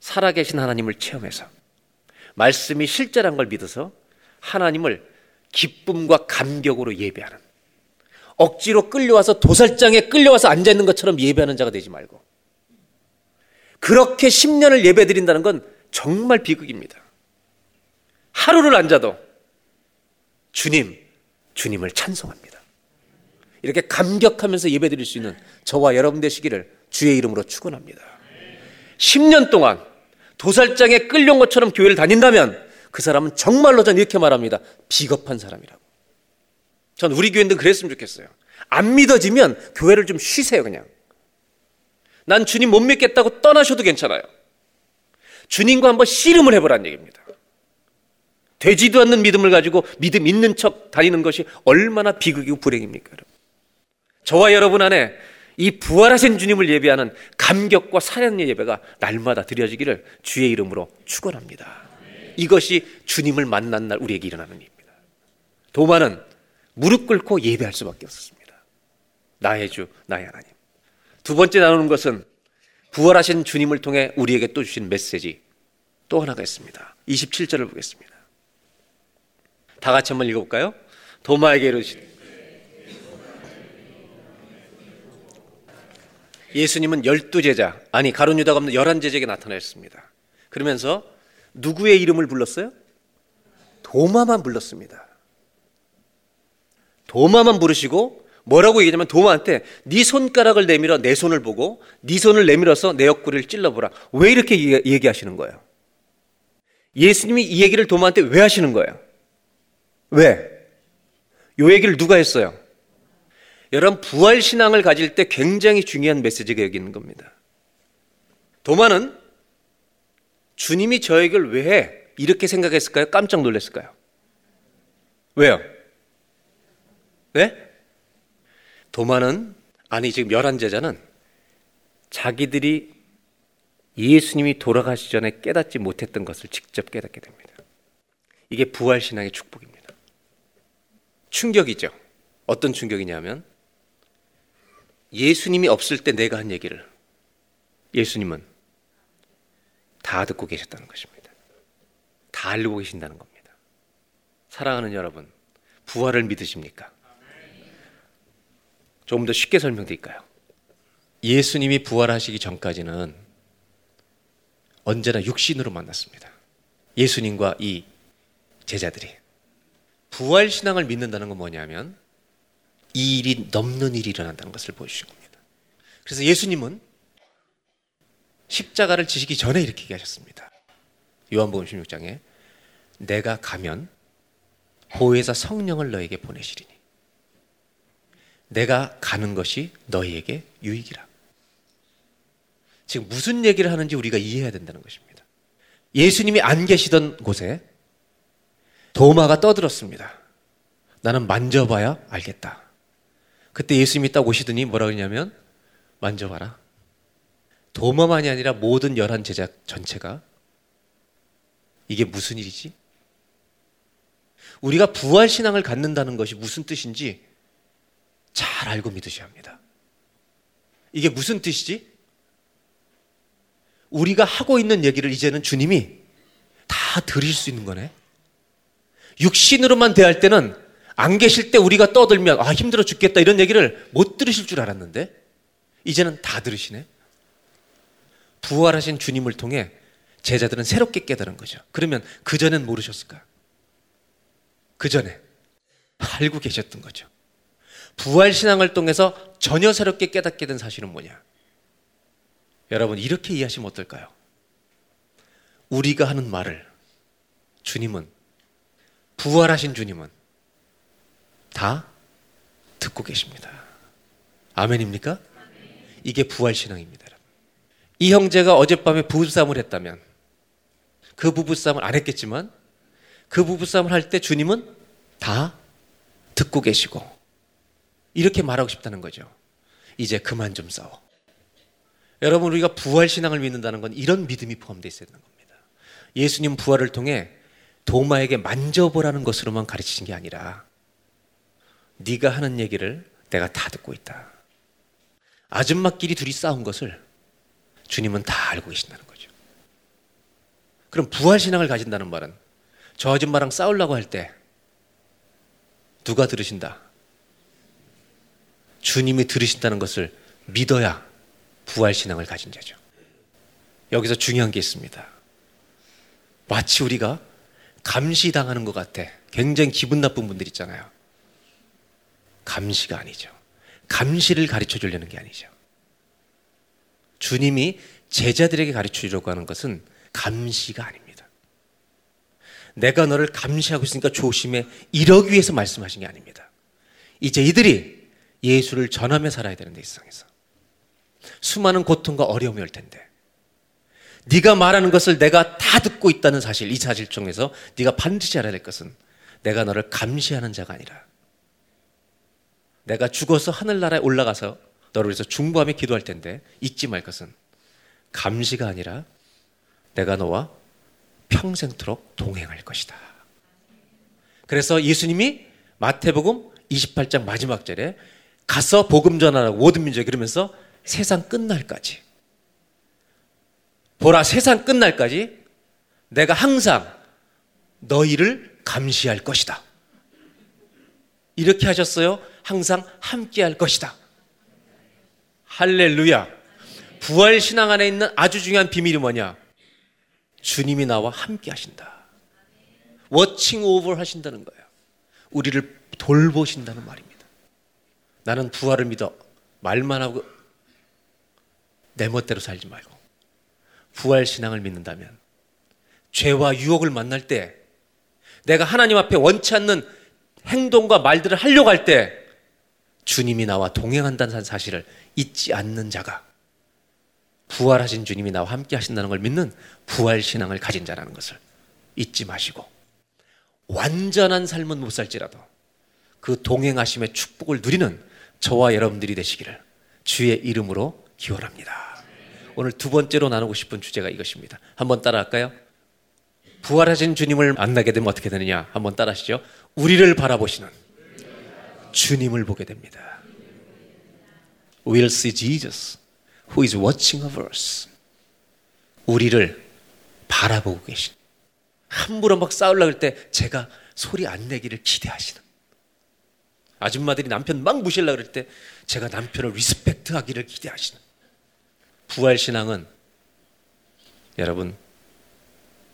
살아계신 하나님을 체험해서 말씀이 실제란 걸 믿어서 하나님을 기쁨과 감격으로 예배하는 억지로 끌려와서 도살장에 끌려와서 앉아 있는 것처럼 예배하는 자가 되지 말고 그렇게 10년을 예배 드린다는 건 정말 비극입니다. 하루를 앉아도 주님, 주님을 찬송합니다. 이렇게 감격하면서 예배 드릴 수 있는 저와 여러분 되시기를 주의 이름으로 축원합니다. 10년 동안 도살장에 끌려온 것처럼 교회를 다닌다면 그 사람은 정말로 전 이렇게 말합니다. 비겁한 사람이라고. 전 우리 교인들 그랬으면 좋겠어요. 안 믿어지면 교회를 좀 쉬세요, 그냥. 난 주님 못 믿겠다고 떠나셔도 괜찮아요. 주님과 한번 씨름을 해보라는 얘기입니다. 되지도 않는 믿음을 가지고 믿음 있는 척 다니는 것이 얼마나 비극이고 불행입니까, 여러분? 저와 여러분 안에 이 부활하신 주님을 예배하는 감격과 사랑의 예배가 날마다 드려지기를 주의 이름으로 축원합니다. 이것이 주님을 만난 날 우리에게 일어나는 일입니다. 도마는 무릎 꿇고 예배할 수밖에 없었습니다. 나의 주, 나의 하나님. 두 번째 나누는 것은 부활하신 주님을 통해 우리에게 또 주신 메시지 또 하나가 있습니다. 27절을 보겠습니다. 다 같이 한번 읽어볼까요? 도마에게 이르시되 예수님은 열두 제자, 아니 가론 유다가 없는 열한 제자에게 나타나셨습니다. 그러면서 누구의 이름을 불렀어요? 도마만 불렀습니다. 도마만 부르시고 뭐라고 얘기하냐면 도마한테 네 손가락을 내밀어 내 손을 보고 네 손을 내밀어서 내 옆구리를 찔러보라. 왜 이렇게 얘기하시는 거예요? 예수님이 이 얘기를 도마한테 왜 하시는 거예요? 왜? 요 얘기를 누가 했어요? 여러분 부활 신앙을 가질 때 굉장히 중요한 메시지가 여기 있는 겁니다. 도마는 주님이 저에게를 왜 이렇게 생각했을까요? 깜짝 놀랐을까요? 왜요? 네? 도마는 아니 지금 열한 제자는 자기들이 예수님이 돌아가시 전에 깨닫지 못했던 것을 직접 깨닫게 됩니다. 이게 부활 신앙의 축복입니다. 충격이죠. 어떤 충격이냐면 예수님이 없을 때 내가 한 얘기를 예수님은 다 듣고 계셨다는 것입니다. 다 알고 계신다는 겁니다. 사랑하는 여러분, 부활을 믿으십니까? 조금 더 쉽게 설명드릴까요? 예수님이 부활하시기 전까지는 언제나 육신으로 만났습니다. 예수님과 이 제자들이. 부활 신앙을 믿는다는 건 뭐냐면 이 일이 넘는 일이 일어난다는 것을 보여주신 겁니다. 그래서 예수님은 십자가를 지시기 전에 이렇게 얘기하셨습니다. 요한복음 16장에 내가 가면 보혜사 성령을 너에게 보내시리니 내가 가는 것이 너희에게 유익이라. 지금 무슨 얘기를 하는지 우리가 이해해야 된다는 것입니다. 예수님이 안 계시던 곳에 도마가 떠들었습니다. 나는 만져봐야 알겠다. 그때 예수님이 딱 오시더니 뭐라 그러냐면 만져봐라. 도마만이 아니라 모든 열한 제자 전체가 이게 무슨 일이지? 우리가 부활 신앙을 갖는다는 것이 무슨 뜻인지 잘 알고 믿으셔야 합니다. 이게 무슨 뜻이지? 우리가 하고 있는 얘기를 이제는 주님이 다 들을 수 있는 거네. 육신으로만 대할 때는 안 계실 때 우리가 떠들면 아 힘들어 죽겠다 이런 얘기를 못 들으실 줄 알았는데 이제는 다 들으시네. 부활하신 주님을 통해 제자들은 새롭게 깨달은 거죠. 그러면 그전엔 모르셨을까? 그전에 알고 계셨던 거죠. 부활 신앙을 통해서 전혀 새롭게 깨닫게 된 사실은 뭐냐? 여러분 이렇게 이해하시면 어떨까요? 우리가 하는 말을 주님은 부활하신 주님은 다 듣고 계십니다. 아멘입니까? 이게 부활 신앙입니다. 이 형제가 어젯밤에 부부싸움을 했다면 그 부부싸움을 안 했겠지만 그 부부싸움을 할 때 주님은 다 듣고 계시고 이렇게 말하고 싶다는 거죠. 이제 그만 좀 싸워. 여러분 우리가 부활 신앙을 믿는다는 건 이런 믿음이 포함되어 있어야 되는 겁니다. 예수님 부활을 통해 도마에게 만져보라는 것으로만 가르치신 게 아니라 네가 하는 얘기를 내가 다 듣고 있다. 아줌마끼리 둘이 싸운 것을 주님은 다 알고 계신다는 거죠. 그럼 부활 신앙을 가진다는 말은 저 아줌마랑 싸우려고 할 때 누가 들으신다? 주님이 들으신다는 것을 믿어야 부활 신앙을 가진 자죠. 여기서 중요한 게 있습니다. 마치 우리가 감시당하는 것 같아. 굉장히 기분 나쁜 분들 있잖아요. 감시가 아니죠. 감시를 가르쳐 주려는 게 아니죠. 주님이 제자들에게 가르쳐 주려고 하는 것은 감시가 아닙니다. 내가 너를 감시하고 있으니까 조심해. 이러기 위해서 말씀하신 게 아닙니다. 이제 이들이 예수를 전하며 살아야 되는데, 이 세상에서. 수많은 고통과 어려움이 올 텐데. 네가 말하는 것을 내가 다 듣고 있다는 사실, 이 사실 중에서 네가 반드시 알아야 될 것은 내가 너를 감시하는 자가 아니라 내가 죽어서 하늘나라에 올라가서 너를 위해서 중보하며 기도할 텐데 잊지 말 것은 감시가 아니라 내가 너와 평생토록 동행할 것이다. 그래서 예수님이 마태복음 28장 마지막 절에 가서 복음 전하라고 모든 민족에 그러면서 세상 끝날까지 보라 세상 끝날까지 내가 항상 너희를 감시할 것이다. 이렇게 하셨어요. 항상 함께 할 것이다. 할렐루야. 부활 신앙 안에 있는 아주 중요한 비밀이 뭐냐? 주님이 나와 함께 하신다. 워칭 오버 하신다는 거예요. 우리를 돌보신다는 말입니다. 나는 부활을 믿어. 말만 하고 내 멋대로 살지 말고 부활 신앙을 믿는다면 죄와 유혹을 만날 때 내가 하나님 앞에 원치 않는 행동과 말들을 하려고 할 때 주님이 나와 동행한다는 사실을 잊지 않는 자가 부활하신 주님이 나와 함께 하신다는 걸 믿는 부활 신앙을 가진 자라는 것을 잊지 마시고 완전한 삶은 못 살지라도 그 동행하심의 축복을 누리는 저와 여러분들이 되시기를 주의 이름으로 기원합니다. 오늘 두 번째로 나누고 싶은 주제가 이것입니다. 한번 따라할까요? 부활하신 주님을 만나게 되면 어떻게 되느냐? 한번 따라하시죠. 우리를 바라보시는 주님을 보게 됩니다. We'll see Jesus who is watching over us. 우리를 바라보고 계신. 함부로 막 싸우려고 할 때 제가 소리 안 내기를 기대하시는. 아줌마들이 남편 막 무시하려고 그럴 때 제가 남편을 respect 하기를 기대하시는. 부활 신앙은 여러분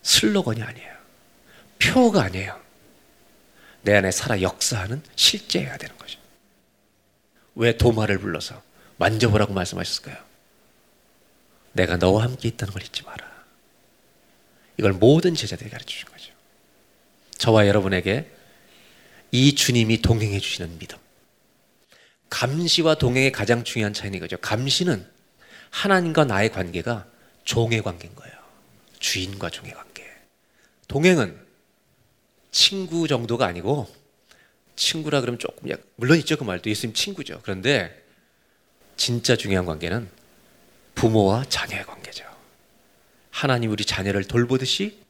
슬로건이 아니에요. 표가 아니에요. 내 안에 살아 역사하는 실제여야 되는 거죠. 왜 도마를 불러서 만져보라고 말씀하셨을까요? 내가 너와 함께 있다는 걸 잊지 마라. 이걸 모든 제자들이 가르쳐 주신 거죠. 저와 여러분에게 이 주님이 동행해 주시는 믿음. 감시와 동행의 가장 중요한 차이는 이거죠. 감시는 하나님과 나의 관계가 종의 관계인 거예요. 주인과 종의 관계. 동행은 친구 정도가 아니고 친구라 그러면 조금 약 물론 있죠 그 말도 예수님 친구죠. 그런데 진짜 중요한 관계는 부모와 자녀의 관계죠. 하나님 우리 자녀를 돌보듯이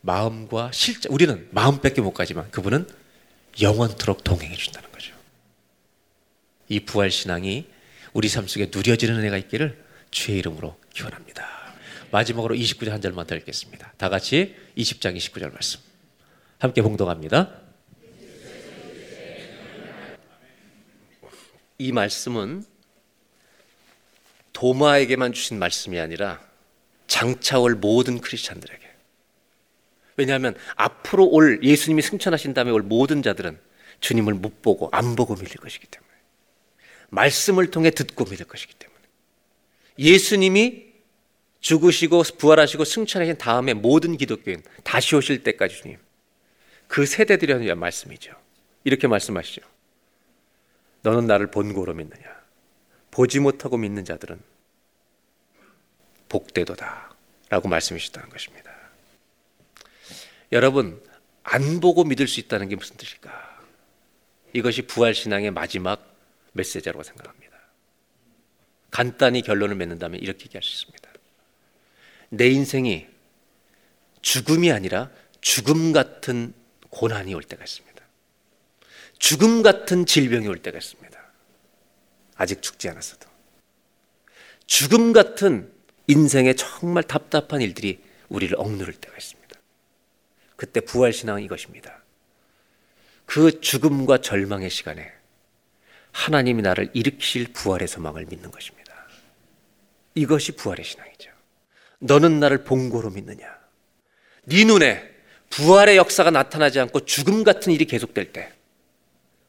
마음과 실제 우리는 마음밖에 못 가지만 그분은 영원토록 동행해 준다는 거죠. 이 부활 신앙이 우리 삶 속에 누려지는 은혜가 있기를 주의 이름으로 기원합니다. 마지막으로 29절 한 절만 더 읽겠습니다. 다 같이 20장 29절 말씀. 함께 봉독합니다. 이 말씀은 도마에게만 주신 말씀이 아니라 장차올 모든 크리스찬들에게. 왜냐하면 앞으로 올 예수님이 승천하신 다음에 올 모든 자들은 주님을 못 보고 안 보고 밀릴 것이기 때문에 말씀을 통해 듣고 믿을 것이기 때문에 예수님이 죽으시고 부활하시고 승천하신 다음에 모든 기독교인 다시 오실 때까지 주님 그 세대들이 하는 말씀이죠. 이렇게 말씀하시죠. 너는 나를 본고로 믿느냐? 보지 못하고 믿는 자들은 복되도다. 라고 말씀이셨다는 것입니다. 여러분, 안 보고 믿을 수 있다는 게 무슨 뜻일까? 이것이 부활 신앙의 마지막 메시지라고 생각합니다. 간단히 결론을 맺는다면 이렇게 얘기할 수 있습니다. 내 인생이 죽음이 아니라 죽음 같은 고난이 올 때가 있습니다. 죽음 같은 질병이 올 때가 있습니다. 아직 죽지 않았어도. 죽음 같은 인생에 정말 답답한 일들이 우리를 억누를 때가 있습니다. 그때 부활신앙은 이것입니다. 그 죽음과 절망의 시간에 하나님이 나를 일으키실 부활의 소망을 믿는 것입니다. 이것이 부활의 신앙이죠. 너는 나를 본고로 믿느냐? 네 눈에 부활의 역사가 나타나지 않고 죽음 같은 일이 계속될 때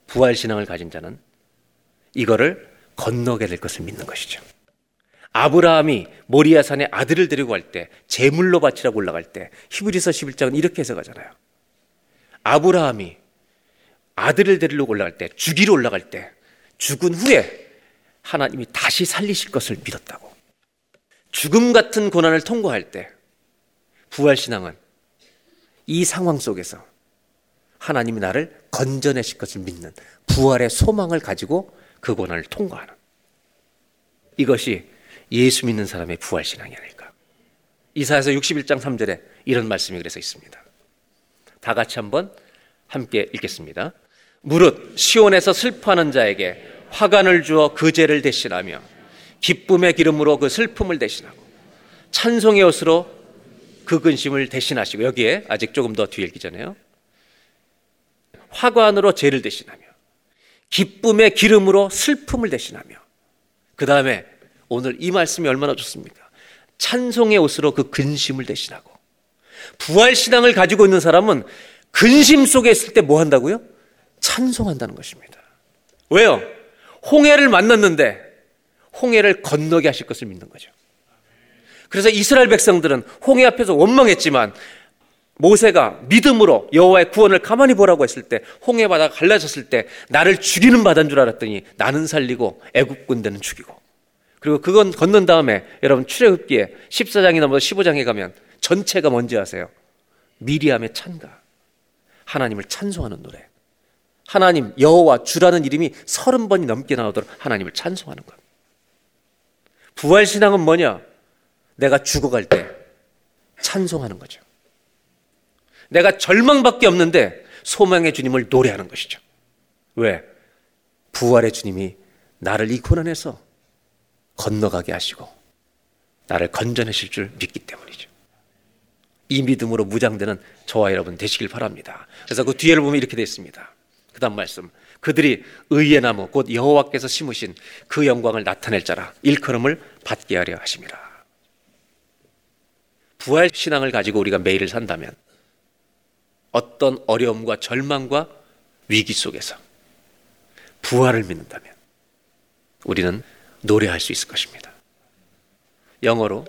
부활 신앙을 가진 자는 이거를 건너게 될 것을 믿는 것이죠. 아브라함이 모리아산에 아들을 데리고 갈 때 제물로 바치라고 올라갈 때 히브리서 11장은 이렇게 해석하잖아요. 아브라함이 아들을 데리러 올라갈 때 죽이러 올라갈 때 죽은 후에 하나님이 다시 살리실 것을 믿었다고. 죽음 같은 고난을 통과할 때 부활 신앙은 이 상황 속에서 하나님이 나를 건져내실 것을 믿는 부활의 소망을 가지고 그 고난을 통과하는 이것이 예수 믿는 사람의 부활 신앙이 아닐까. 이사에서 61장 3절에 이런 말씀이 그래서 있습니다. 다 같이 한번 함께 읽겠습니다. 무릇 시온에서 슬퍼하는 자에게 화관을 주어 그 죄를 대신하며 기쁨의 기름으로 그 슬픔을 대신하고 찬송의 옷으로 그 근심을 대신하시고 여기에 아직 조금 더 뒤에 읽기 전에요. 화관으로 죄를 대신하며 기쁨의 기름으로 슬픔을 대신하며 그 다음에 오늘 이 말씀이 얼마나 좋습니까? 찬송의 옷으로 그 근심을 대신하고 부활 신앙을 가지고 있는 사람은 근심 속에 있을 때 뭐 한다고요? 찬송한다는 것입니다. 왜요? 홍해를 만났는데 홍해를 건너게 하실 것을 믿는 거죠. 그래서 이스라엘 백성들은 홍해 앞에서 원망했지만 모세가 믿음으로 여호와의 구원을 가만히 보라고 했을 때 홍해 바다가 갈라졌을 때 나를 죽이는 바다인 줄 알았더니 나는 살리고 애굽 군대는 죽이고 그리고 그건 건넌 다음에 여러분 출애굽기에 14장이나 뭐 15장에 가면 전체가 뭔지 아세요? 미리암의 찬가 하나님을 찬송하는 노래 하나님 여호와 주라는 이름이 서른 번이 넘게 나오도록 하나님을 찬송하는 것 부활 신앙은 뭐냐? 내가 죽어갈 때 찬송하는 거죠. 내가 절망밖에 없는데 소망의 주님을 노래하는 것이죠. 왜? 부활의 주님이 나를 이 고난에서 건너가게 하시고 나를 건져내실 줄 믿기 때문이죠. 이 믿음으로 무장되는 저와 여러분 되시길 바랍니다. 그래서 그 뒤에를 보면 이렇게 되어 있습니다. 그 다음 말씀. 그들이 의의 나무 곧 여호와께서 심으신 그 영광을 나타낼 자라 일컬음을 받게 하려 하심이라. 부활 신앙을 가지고 우리가 매일을 산다면 어떤 어려움과 절망과 위기 속에서 부활을 믿는다면 우리는 노래할 수 있을 것입니다. 영어로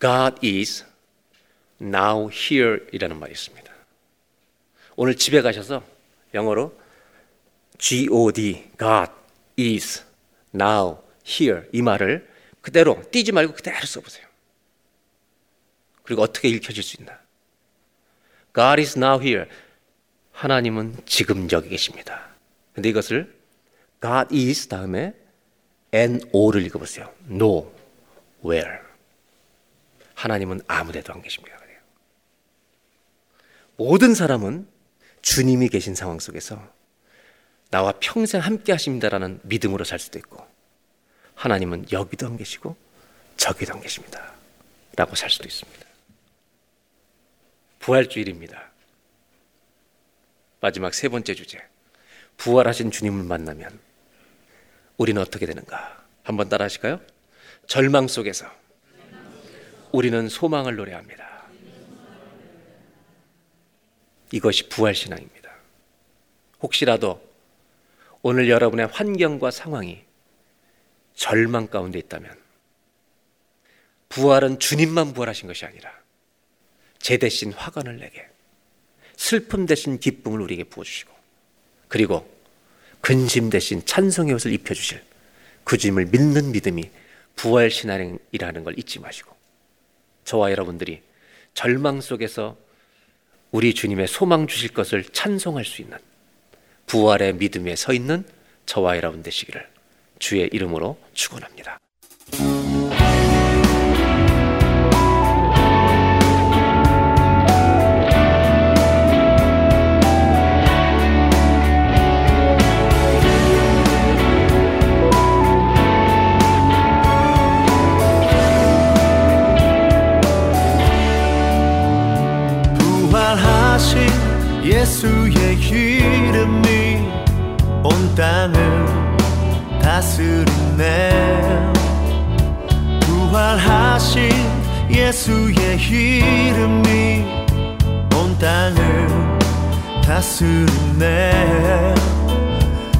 God is now here 이라는 말이 있습니다. 오늘 집에 가셔서 영어로 God, God is now here 이 말을 그대로 띄지 말고 그대로 써보세요. 그리고 어떻게 읽혀질 수 있나? God is now here. 하나님은 지금 여기 계십니다. 근데 이것을 God is 다음에 N-O를 읽어보세요. No, where. 하나님은 아무데도 안 계십니다. 모든 사람은 주님이 계신 상황 속에서 나와 평생 함께 하십니다라는 믿음으로 살 수도 있고 하나님은 여기도 안 계시고 저기도 안 계십니다. 라고 살 수도 있습니다. 부활주일입니다. 마지막 세 번째 주제. 부활하신 주님을 만나면 우리는 어떻게 되는가? 한번 따라 하실까요? 절망 속에서 우리는 소망을 노래합니다. 이것이 부활신앙입니다. 혹시라도 오늘 여러분의 환경과 상황이 절망 가운데 있다면 부활은 주님만 부활하신 것이 아니라 제 대신 화관을 내게 슬픔 대신 기쁨을 우리에게 부어주시고 그리고 근심 대신 찬송의 옷을 입혀주실 그 주님을 믿는 믿음이 부활 신앙이라는 걸 잊지 마시고 저와 여러분들이 절망 속에서 우리 주님의 소망 주실 것을 찬송할 수 있는 부활의 믿음에 서 있는 저와 여러분 되시기를 주의 이름으로 축원합니다. 예수의 이름이 온 땅을 다스리네. 부활하신 예수의 이름이 온 땅을 다스리네.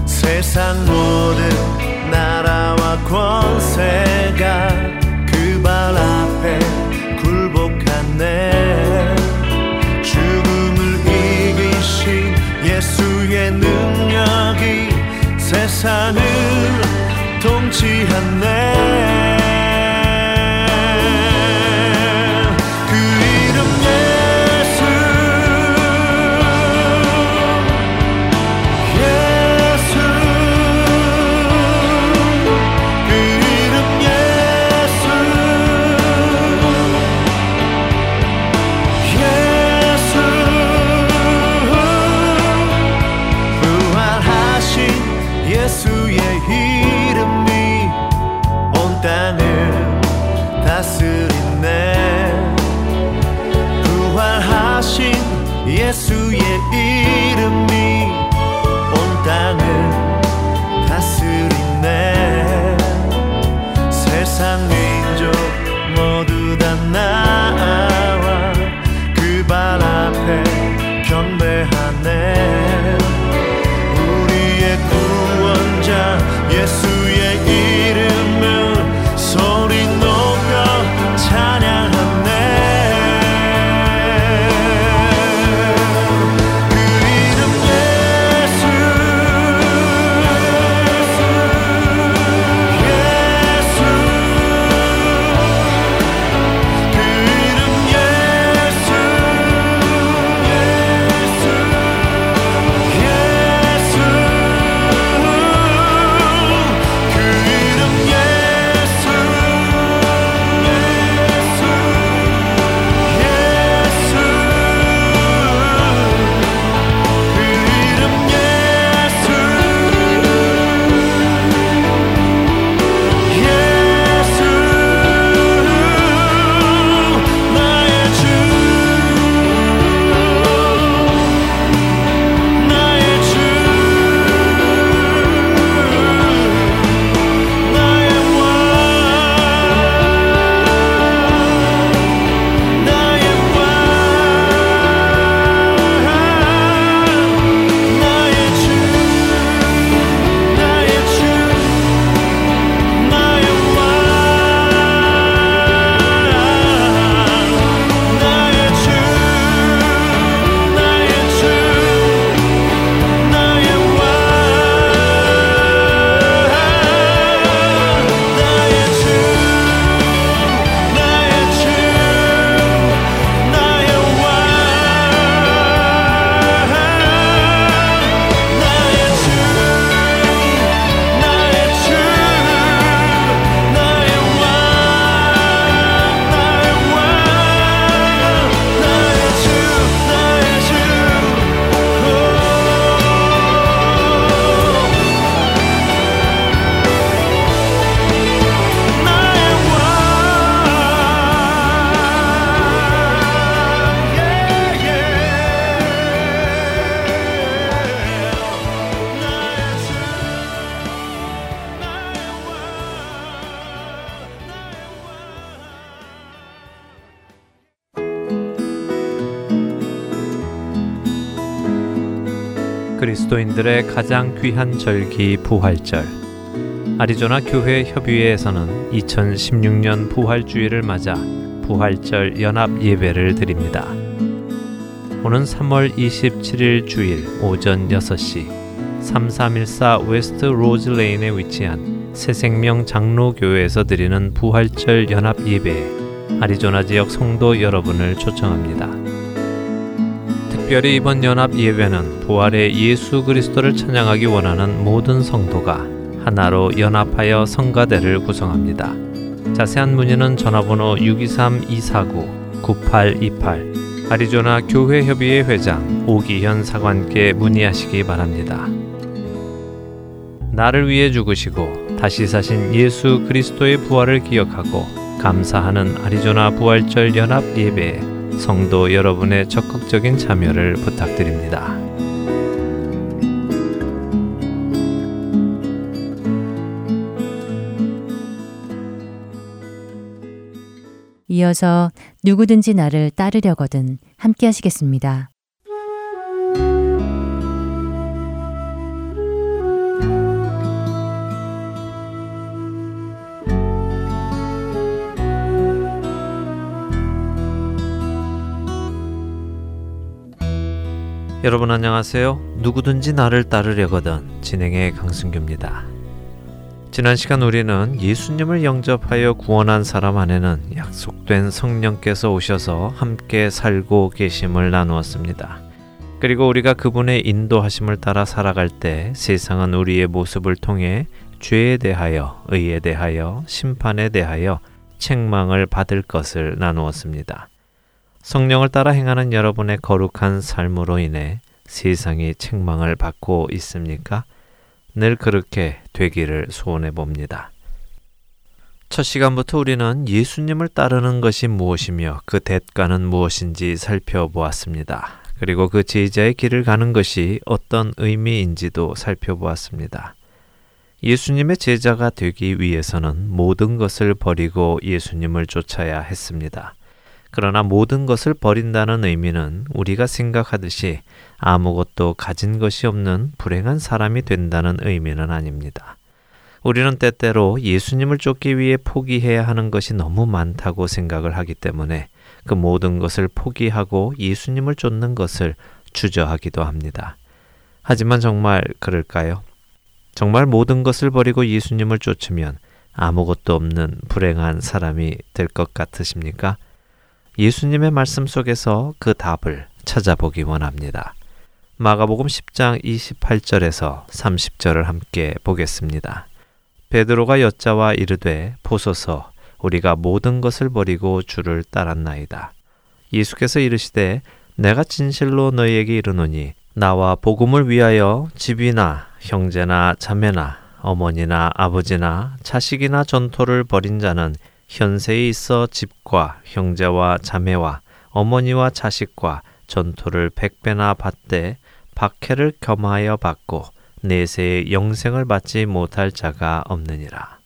세상 모든 나라와 권세가 그 발 앞에 굴복하네 세상을 통치하네 예수의 이름이 온 땅을 다스리네. 세상 그리스도인들의 가장 귀한 절기 부활절. 아리조나 교회 협의회에서는 2016년 부활주일을 맞아 부활절 연합 예배를 드립니다. 오는 3월 27일 주일 오전 6시 3314 West Rose Lane에 위치한 새생명 장로교회에서 드리는 부활절 연합 예배에 아리조나 지역 성도 여러분을 초청합니다. 특별히 이번 연합 예배는 부활의 예수 그리스도를 찬양하기 원하는 모든 성도가 하나로 연합하여 성가대를 구성합니다. 자세한 문의는 전화번호 623-249-9828 아리조나 교회협의회 회장 오기현 사관께 문의하시기 바랍니다. 나를 위해 죽으시고 다시 사신 예수 그리스도의 부활을 기억하고 감사하는 아리조나 부활절 연합 예배에 성도 여러분의 적극적인 참여를 부탁드립니다. 이어서 누구든지 나를 따르려거든 함께 하시겠습니다. 여러분 안녕하세요. 누구든지 나를 따르려거든 진행의 강승규입니다. 지난 시간 우리는 예수님을 영접하여 구원한 사람 안에는 약속된 성령께서 오셔서 함께 살고 계심을 나누었습니다. 그리고 우리가 그분의 인도하심을 따라 살아갈 때 세상은 우리의 모습을 통해 죄에 대하여, 의에 대하여, 심판에 대하여 책망을 받을 것을 나누었습니다. 성령을 따라 행하는 여러분의 거룩한 삶으로 인해 세상이 책망을 받고 있습니까? 늘 그렇게 되기를 소원해 봅니다. 첫 시간부터 우리는 예수님을 따르는 것이 무엇이며 그 대가는 무엇인지 살펴보았습니다. 그리고 그 제자의 길을 가는 것이 어떤 의미인지도 살펴보았습니다. 예수님의 제자가 되기 위해서는 모든 것을 버리고 예수님을 쫓아야 했습니다. 그러나 모든 것을 버린다는 의미는 우리가 생각하듯이 아무것도 가진 것이 없는 불행한 사람이 된다는 의미는 아닙니다. 우리는 때때로 예수님을 쫓기 위해 포기해야 하는 것이 너무 많다고 생각을 하기 때문에 그 모든 것을 포기하고 예수님을 쫓는 것을 주저하기도 합니다. 하지만 정말 그럴까요? 정말 모든 것을 버리고 예수님을 쫓으면 아무것도 없는 불행한 사람이 될 것 같으십니까? 예수님의 말씀 속에서 그 답을 찾아보기 원합니다. 마가복음 10장 28절에서 30절을 함께 보겠습니다. 베드로가 여자와 이르되 보소서 우리가 모든 것을 버리고 주를 따랐나이다. 예수께서 이르시되 내가 진실로 너희에게 이르노니 나와 복음을 위하여 집이나 형제나 자매나 어머니나 아버지나 자식이나 전토를 벌인 자는 현세에 있어 집과 형제와 자매와 어머니와 자식과 전토를 백배나 받되 박해를 겸하여 받고 내세의 영생을 받지 못할 자가 없느니라.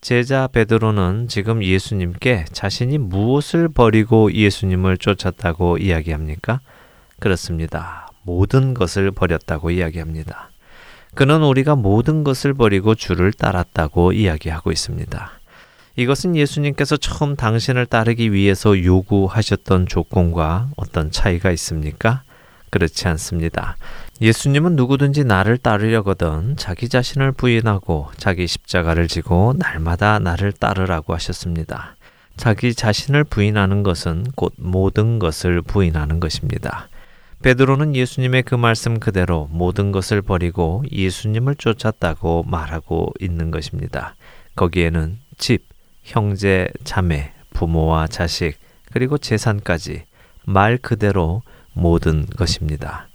제자 베드로는 지금 예수님께 자신이 무엇을 버리고 예수님을 쫓았다고 이야기합니까? 그렇습니다. 모든 것을 버렸다고 이야기합니다. 그는 우리가 모든 것을 버리고 주를 따랐다고 이야기하고 있습니다. 이것은 예수님께서 처음 당신을 따르기 위해서 요구하셨던 조건과 어떤 차이가 있습니까? 그렇지 않습니다. 예수님은 누구든지 나를 따르려거든 자기 자신을 부인하고 자기 십자가를 지고 날마다 나를 따르라고 하셨습니다. 자기 자신을 부인하는 것은 곧 모든 것을 부인하는 것입니다. 베드로는 예수님의 그 말씀 그대로 모든 것을 버리고 예수님을 쫓았다고 말하고 있는 것입니다. 거기에는 집, 형제, 자매, 부모와 자식, 그리고 재산까지 말 그대로 모든 것입니다.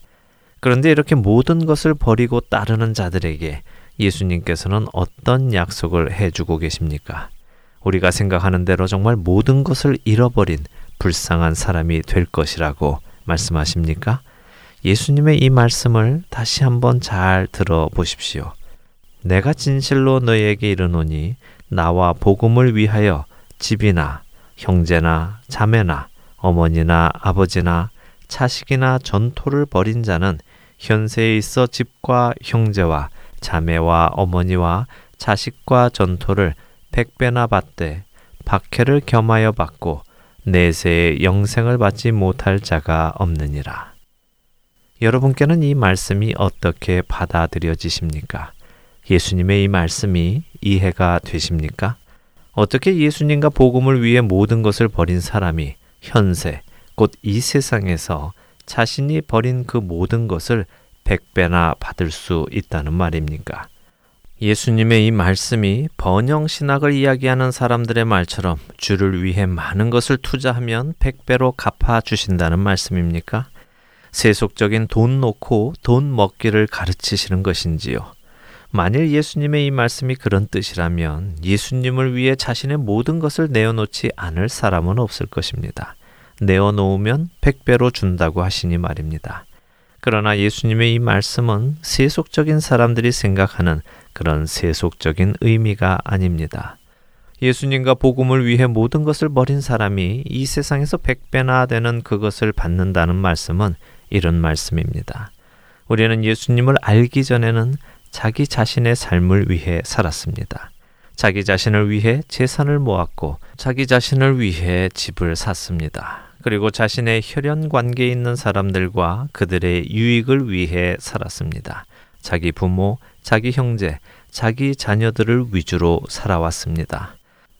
그런데 이렇게 모든 것을 버리고 따르는 자들에게 예수님께서는 어떤 약속을 해주고 계십니까? 우리가 생각하는 대로 정말 모든 것을 잃어버린 불쌍한 사람이 될 것이라고 말씀하십니까? 예수님의 이 말씀을 다시 한번 잘 들어보십시오. 내가 진실로 너희에게 이르노니 나와 복음을 위하여 집이나 형제나 자매나 어머니나 아버지나 자식이나 전토를 벌인 자는 현세에 있어 집과 형제와 자매와 어머니와 자식과 전토를 백배나 받되 박해를 겸하여 받고 내세의 영생을 받지 못할 자가 없느니라. 여러분께는 이 말씀이 어떻게 받아들여지십니까? 예수님의 이 말씀이 이해가 되십니까? 어떻게 예수님과 복음을 위해 모든 것을 버린 사람이 현세, 곧 이 세상에서 자신이 버린 그 모든 것을 백배나 받을 수 있다는 말입니까? 예수님의 이 말씀이 번영 신학을 이야기하는 사람들의 말처럼 주를 위해 많은 것을 투자하면 백배로 갚아 주신다는 말씀입니까? 세속적인 돈 놓고 돈 먹기를 가르치시는 것인지요? 만일 예수님의 이 말씀이 그런 뜻이라면 예수님을 위해 자신의 모든 것을 내어놓지 않을 사람은 없을 것입니다. 내어놓으면 백배로 준다고 하시니 말입니다. 그러나 예수님의 이 말씀은 세속적인 사람들이 생각하는 그런 세속적인 의미가 아닙니다. 예수님과 복음을 위해 모든 것을 버린 사람이 이 세상에서 백배나 되는 그것을 받는다는 말씀은 이런 말씀입니다. 우리는 예수님을 알기 전에는 자기 자신의 삶을 위해 살았습니다. 자기 자신을 위해 재산을 모았고 자기 자신을 위해 집을 샀습니다. 그리고 자신의 혈연 관계에 있는 사람들과 그들의 유익을 위해 살았습니다. 자기 부모, 자기 형제, 자기 자녀들을 위주로 살아왔습니다.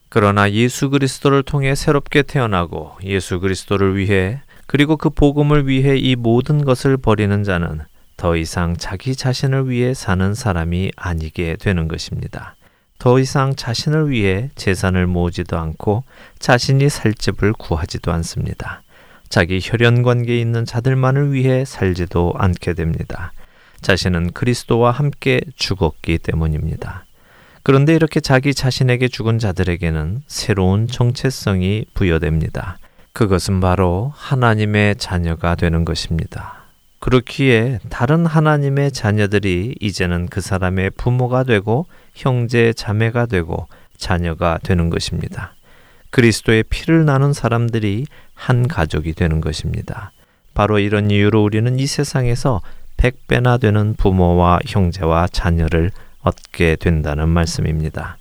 그러나 예수 그리스도를 통해 새롭게 태어나고 예수 그리스도를 위해 그리고 그 복음을 위해 이 모든 것을 버리는 자는 더 이상 자기 자신을 위해 사는 사람이 아니게 되는 것입니다. 더 이상 자신을 위해 재산을 모으지도 않고 자신이 살 집을 구하지도 않습니다. 자기 혈연 관계에 있는 자들만을 위해 살지도 않게 됩니다. 자신은 그리스도와 함께 죽었기 때문입니다. 그런데 이렇게 자기 자신에게 죽은 자들에게는 새로운 정체성이 부여됩니다. 그것은 바로 하나님의 자녀가 되는 것입니다. 그렇기에 다른 하나님의 자녀들이 이제는 그 사람의 부모가 되고 형제 자매가 되고 자녀가 되는 것입니다. 그리스도의 피를 나눈 사람들이 한 가족이 되는 것입니다. 바로 이런 이유로 우리는 이 세상에서 백배나 되는 부모와 형제와 자녀를 얻게 된다는 말씀입니다.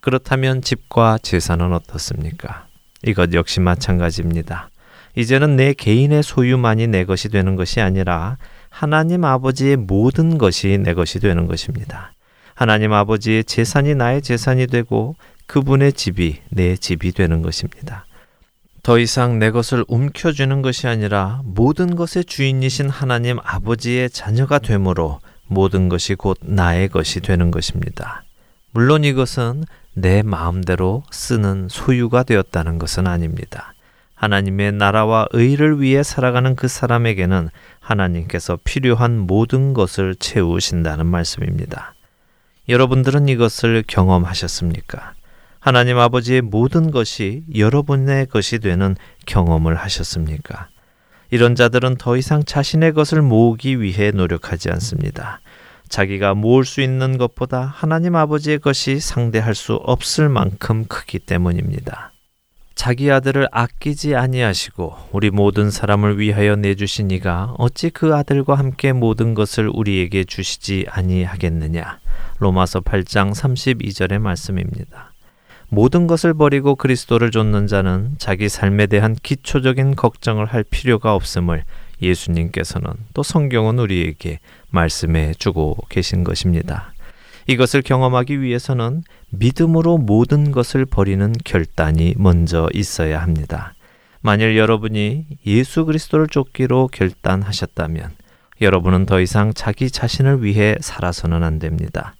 그렇다면 집과 재산은 어떻습니까? 이것 역시 마찬가지입니다. 이제는 내 개인의 소유만이 내 것이 되는 것이 아니라 하나님 아버지의 모든 것이 내 것이 되는 것입니다. 하나님 아버지의 재산이 나의 재산이 되고 그분의 집이 내 집이 되는 것입니다. 더 이상 내 것을 움켜쥐는 것이 아니라 모든 것의 주인이신 하나님 아버지의 자녀가 되므로 모든 것이 곧 나의 것이 되는 것입니다. 물론 이것은 내 마음대로 쓰는 소유가 되었다는 것은 아닙니다. 하나님의 나라와 의를 위해 살아가는 그 사람에게는 하나님께서 필요한 모든 것을 채우신다는 말씀입니다. 여러분들은 이것을 경험하셨습니까? 하나님 아버지의 모든 것이 여러분의 것이 되는 경험을 하셨습니까? 이런 자들은 더 이상 자신의 것을 모으기 위해 노력하지 않습니다. 자기가 모을 수 있는 것보다 하나님 아버지의 것이 상대할 수 없을 만큼 크기 때문입니다. 자기 아들을 아끼지 아니하시고 우리 모든 사람을 위하여 내주신 이가 어찌 그 아들과 함께 모든 것을 우리에게 주시지 아니하겠느냐. 로마서 8장 32절의 말씀입니다. 모든 것을 버리고 그리스도를 좇는 자는 자기 삶에 대한 기초적인 걱정을 할 필요가 없음을 예수님께서는 또 성경은 우리에게 말씀해 주고 계신 것입니다. 이것을 경험하기 위해서는 믿음으로 모든 것을 버리는 결단이 먼저 있어야 합니다. 만일 여러분이 예수 그리스도를 쫓기로 결단하셨다면 여러분은 더 이상 자기 자신을 위해 살아서는 안 됩니다.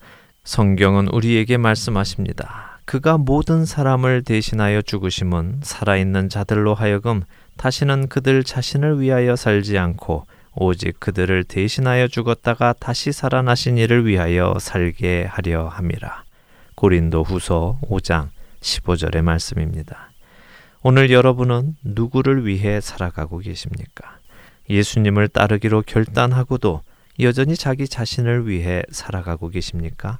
성경은 우리에게 말씀하십니다. 그가 모든 사람을 대신하여 죽으심은 살아있는 자들로 하여금 다시는 그들 자신을 위하여 살지 않고 오직 그들을 대신하여 죽었다가 다시 살아나신 이를 위하여 살게 하려 함이라. 고린도 후서 5장 15절의 말씀입니다. 오늘 여러분은 누구를 위해 살아가고 계십니까? 예수님을 따르기로 결단하고도 여전히 자기 자신을 위해 살아가고 계십니까?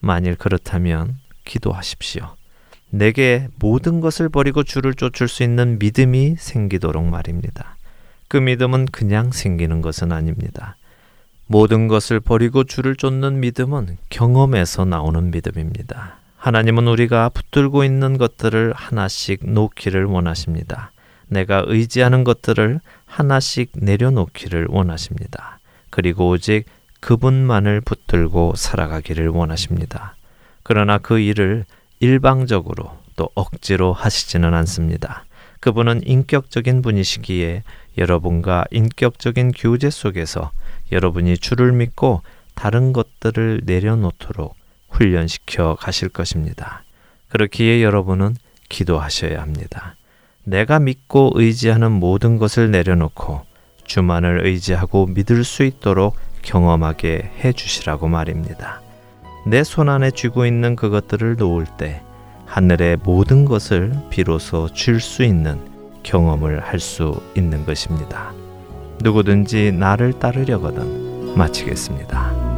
만일 그렇다면 기도하십시오. 내게 모든 것을 버리고 주를 쫓을 수 있는 믿음이 생기도록 말입니다. 그 믿음은 그냥 생기는 것은 아닙니다. 모든 것을 버리고 주를 쫓는 믿음은 경험에서 나오는 믿음입니다. 하나님은 우리가 붙들고 있는 것들을 하나씩 놓기를 원하십니다. 내가 의지하는 것들을 하나씩 내려놓기를 원하십니다. 그리고 오직 그분만을 붙들고 살아가기를 원하십니다. 그러나 그 일을 일방적으로 또 억지로 하시지는 않습니다. 그분은 인격적인 분이시기에 여러분과 인격적인 교제 속에서 여러분이 주를 믿고 다른 것들을 내려놓도록 훈련시켜 가실 것입니다. 그렇기에 여러분은 기도하셔야 합니다. 내가 믿고 의지하는 모든 것을 내려놓고 주만을 의지하고 믿을 수 있도록 경험하게 해 주시라고 말입니다. 내 손 안에 쥐고 있는 그것들을 놓을 때 하늘의 모든 것을 비로소 줄 수 있는 경험을 할 수 있는 것입니다. 누구든지 나를 따르려거든 마치겠습니다.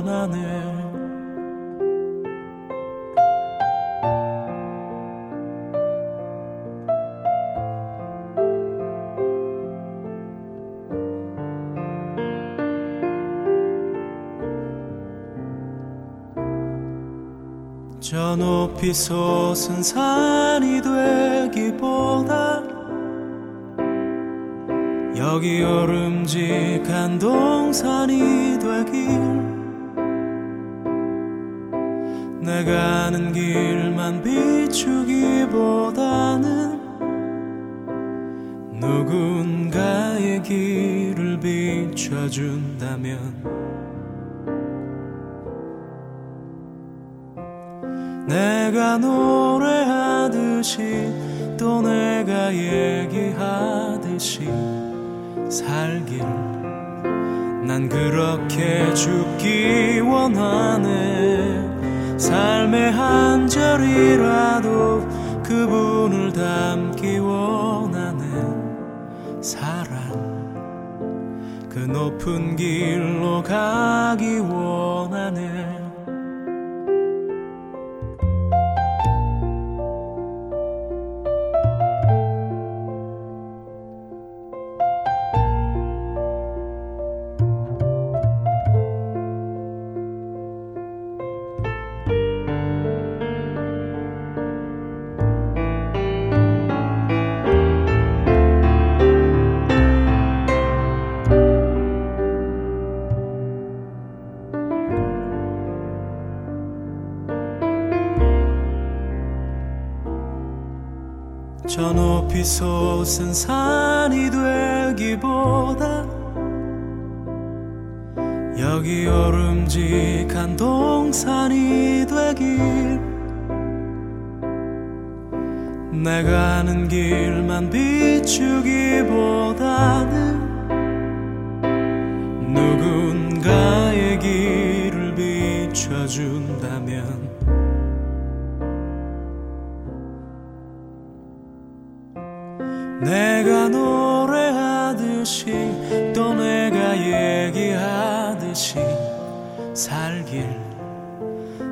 높이 솟은 산이 되기보다 여기 오름직한 동산이 되길. 내가 아는 길만 비추기 길 난 그렇게 죽기 원하네. 삶의 한 절이라도 그분을 담기 원하네. 사랑. 그 높은 길로 가기 원 솟은 산이 되기보다 여기 오름직한 동산이 되길 내가 아는 길만 비추기보다는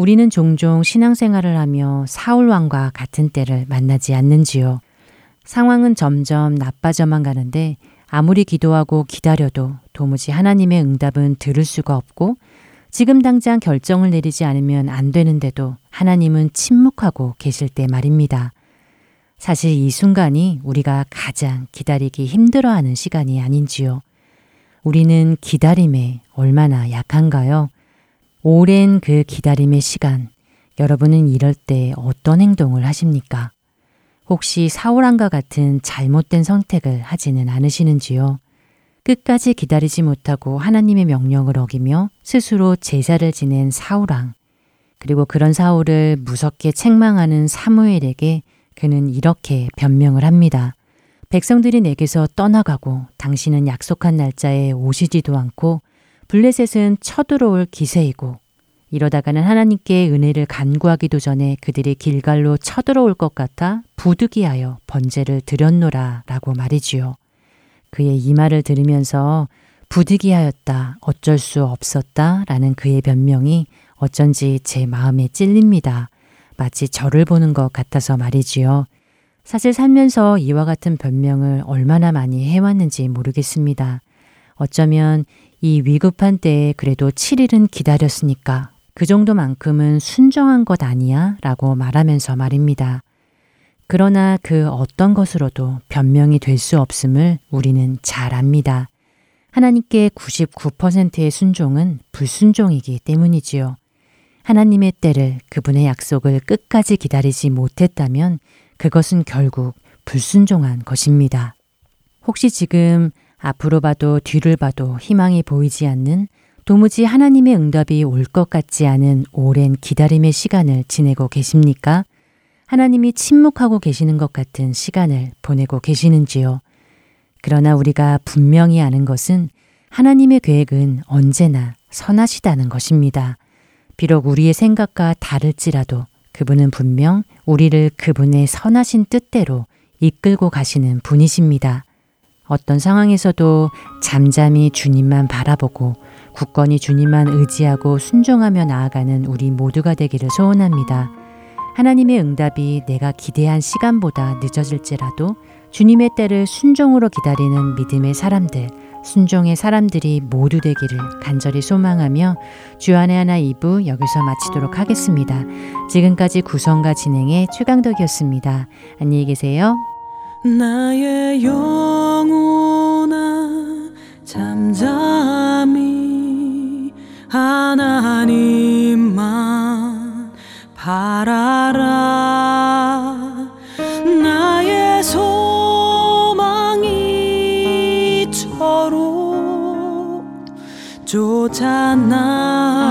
우리는 종종 신앙생활을 하며 사울왕과 같은 때를 만나지 않는지요. 상황은 점점 나빠져만 가는데 아무리 기도하고 기다려도 도무지 하나님의 응답은 들을 수가 없고 지금 당장 결정을 내리지 않으면 안 되는데도 하나님은 침묵하고 계실 때 말입니다. 사실 이 순간이 우리가 가장 기다리기 힘들어하는 시간이 아닌지요. 우리는 기다림에 얼마나 약한가요? 오랜 그 기다림의 시간, 여러분은 이럴 때 어떤 행동을 하십니까? 혹시 사울왕과 같은 잘못된 선택을 하지는 않으시는지요? 끝까지 기다리지 못하고 하나님의 명령을 어기며 스스로 제사를 지낸 사울왕, 그리고 그런 사울을 무섭게 책망하는 사무엘에게 그는 이렇게 변명을 합니다. 백성들이 내게서 떠나가고 당신은 약속한 날짜에 오시지도 않고 블레셋은 쳐들어올 기세이고 이러다가는 하나님께 은혜를 간구하기도 전에 그들이 길갈로 쳐들어올 것 같아 부득이하여 번제를 드렸노라 라고 말이지요. 그의 이 말을 들으면서 부득이하였다, 어쩔 수 없었다 라는 그의 변명이 어쩐지 제 마음에 찔립니다. 마치 저를 보는 것 같아서 말이지요. 사실 살면서 이와 같은 변명을 얼마나 많이 해왔는지 모르겠습니다. 어쩌면 이 위급한 때에 그래도 7일은 기다렸으니까 그 정도만큼은 순정한 것 아니야? 라고 말하면서 말입니다. 그러나 그 어떤 것으로도 변명이 될 수 없음을 우리는 잘 압니다. 하나님께 99%의 순종은 불순종이기 때문이지요. 하나님의 때를 그분의 약속을 끝까지 기다리지 못했다면 그것은 결국 불순종한 것입니다. 혹시 지금 앞으로 봐도 뒤를 봐도 희망이 보이지 않는 도무지 하나님의 응답이 올 것 같지 않은 오랜 기다림의 시간을 지내고 계십니까? 하나님이 침묵하고 계시는 것 같은 시간을 보내고 계시는지요? 그러나 우리가 분명히 아는 것은 하나님의 계획은 언제나 선하시다는 것입니다. 비록 우리의 생각과 다를지라도 그분은 분명 우리를 그분의 선하신 뜻대로 이끌고 가시는 분이십니다. 어떤 상황에서도 잠잠히 주님만 바라보고 굳건히 주님만 의지하고 순종하며 나아가는 우리 모두가 되기를 소원합니다. 하나님의 응답이 내가 기대한 시간보다 늦어질지라도 주님의 때를 순종으로 기다리는 믿음의 사람들, 순종의 사람들이 모두 되기를 간절히 소망하며 주안의 하나 2부 여기서 마치도록 하겠습니다. 지금까지 구성과 진행의 최강덕이었습니다. 안녕히 계세요. 나의 영혼아 잠잠히 하나님만 바라라. 나의 소망이 저로 쫓아 나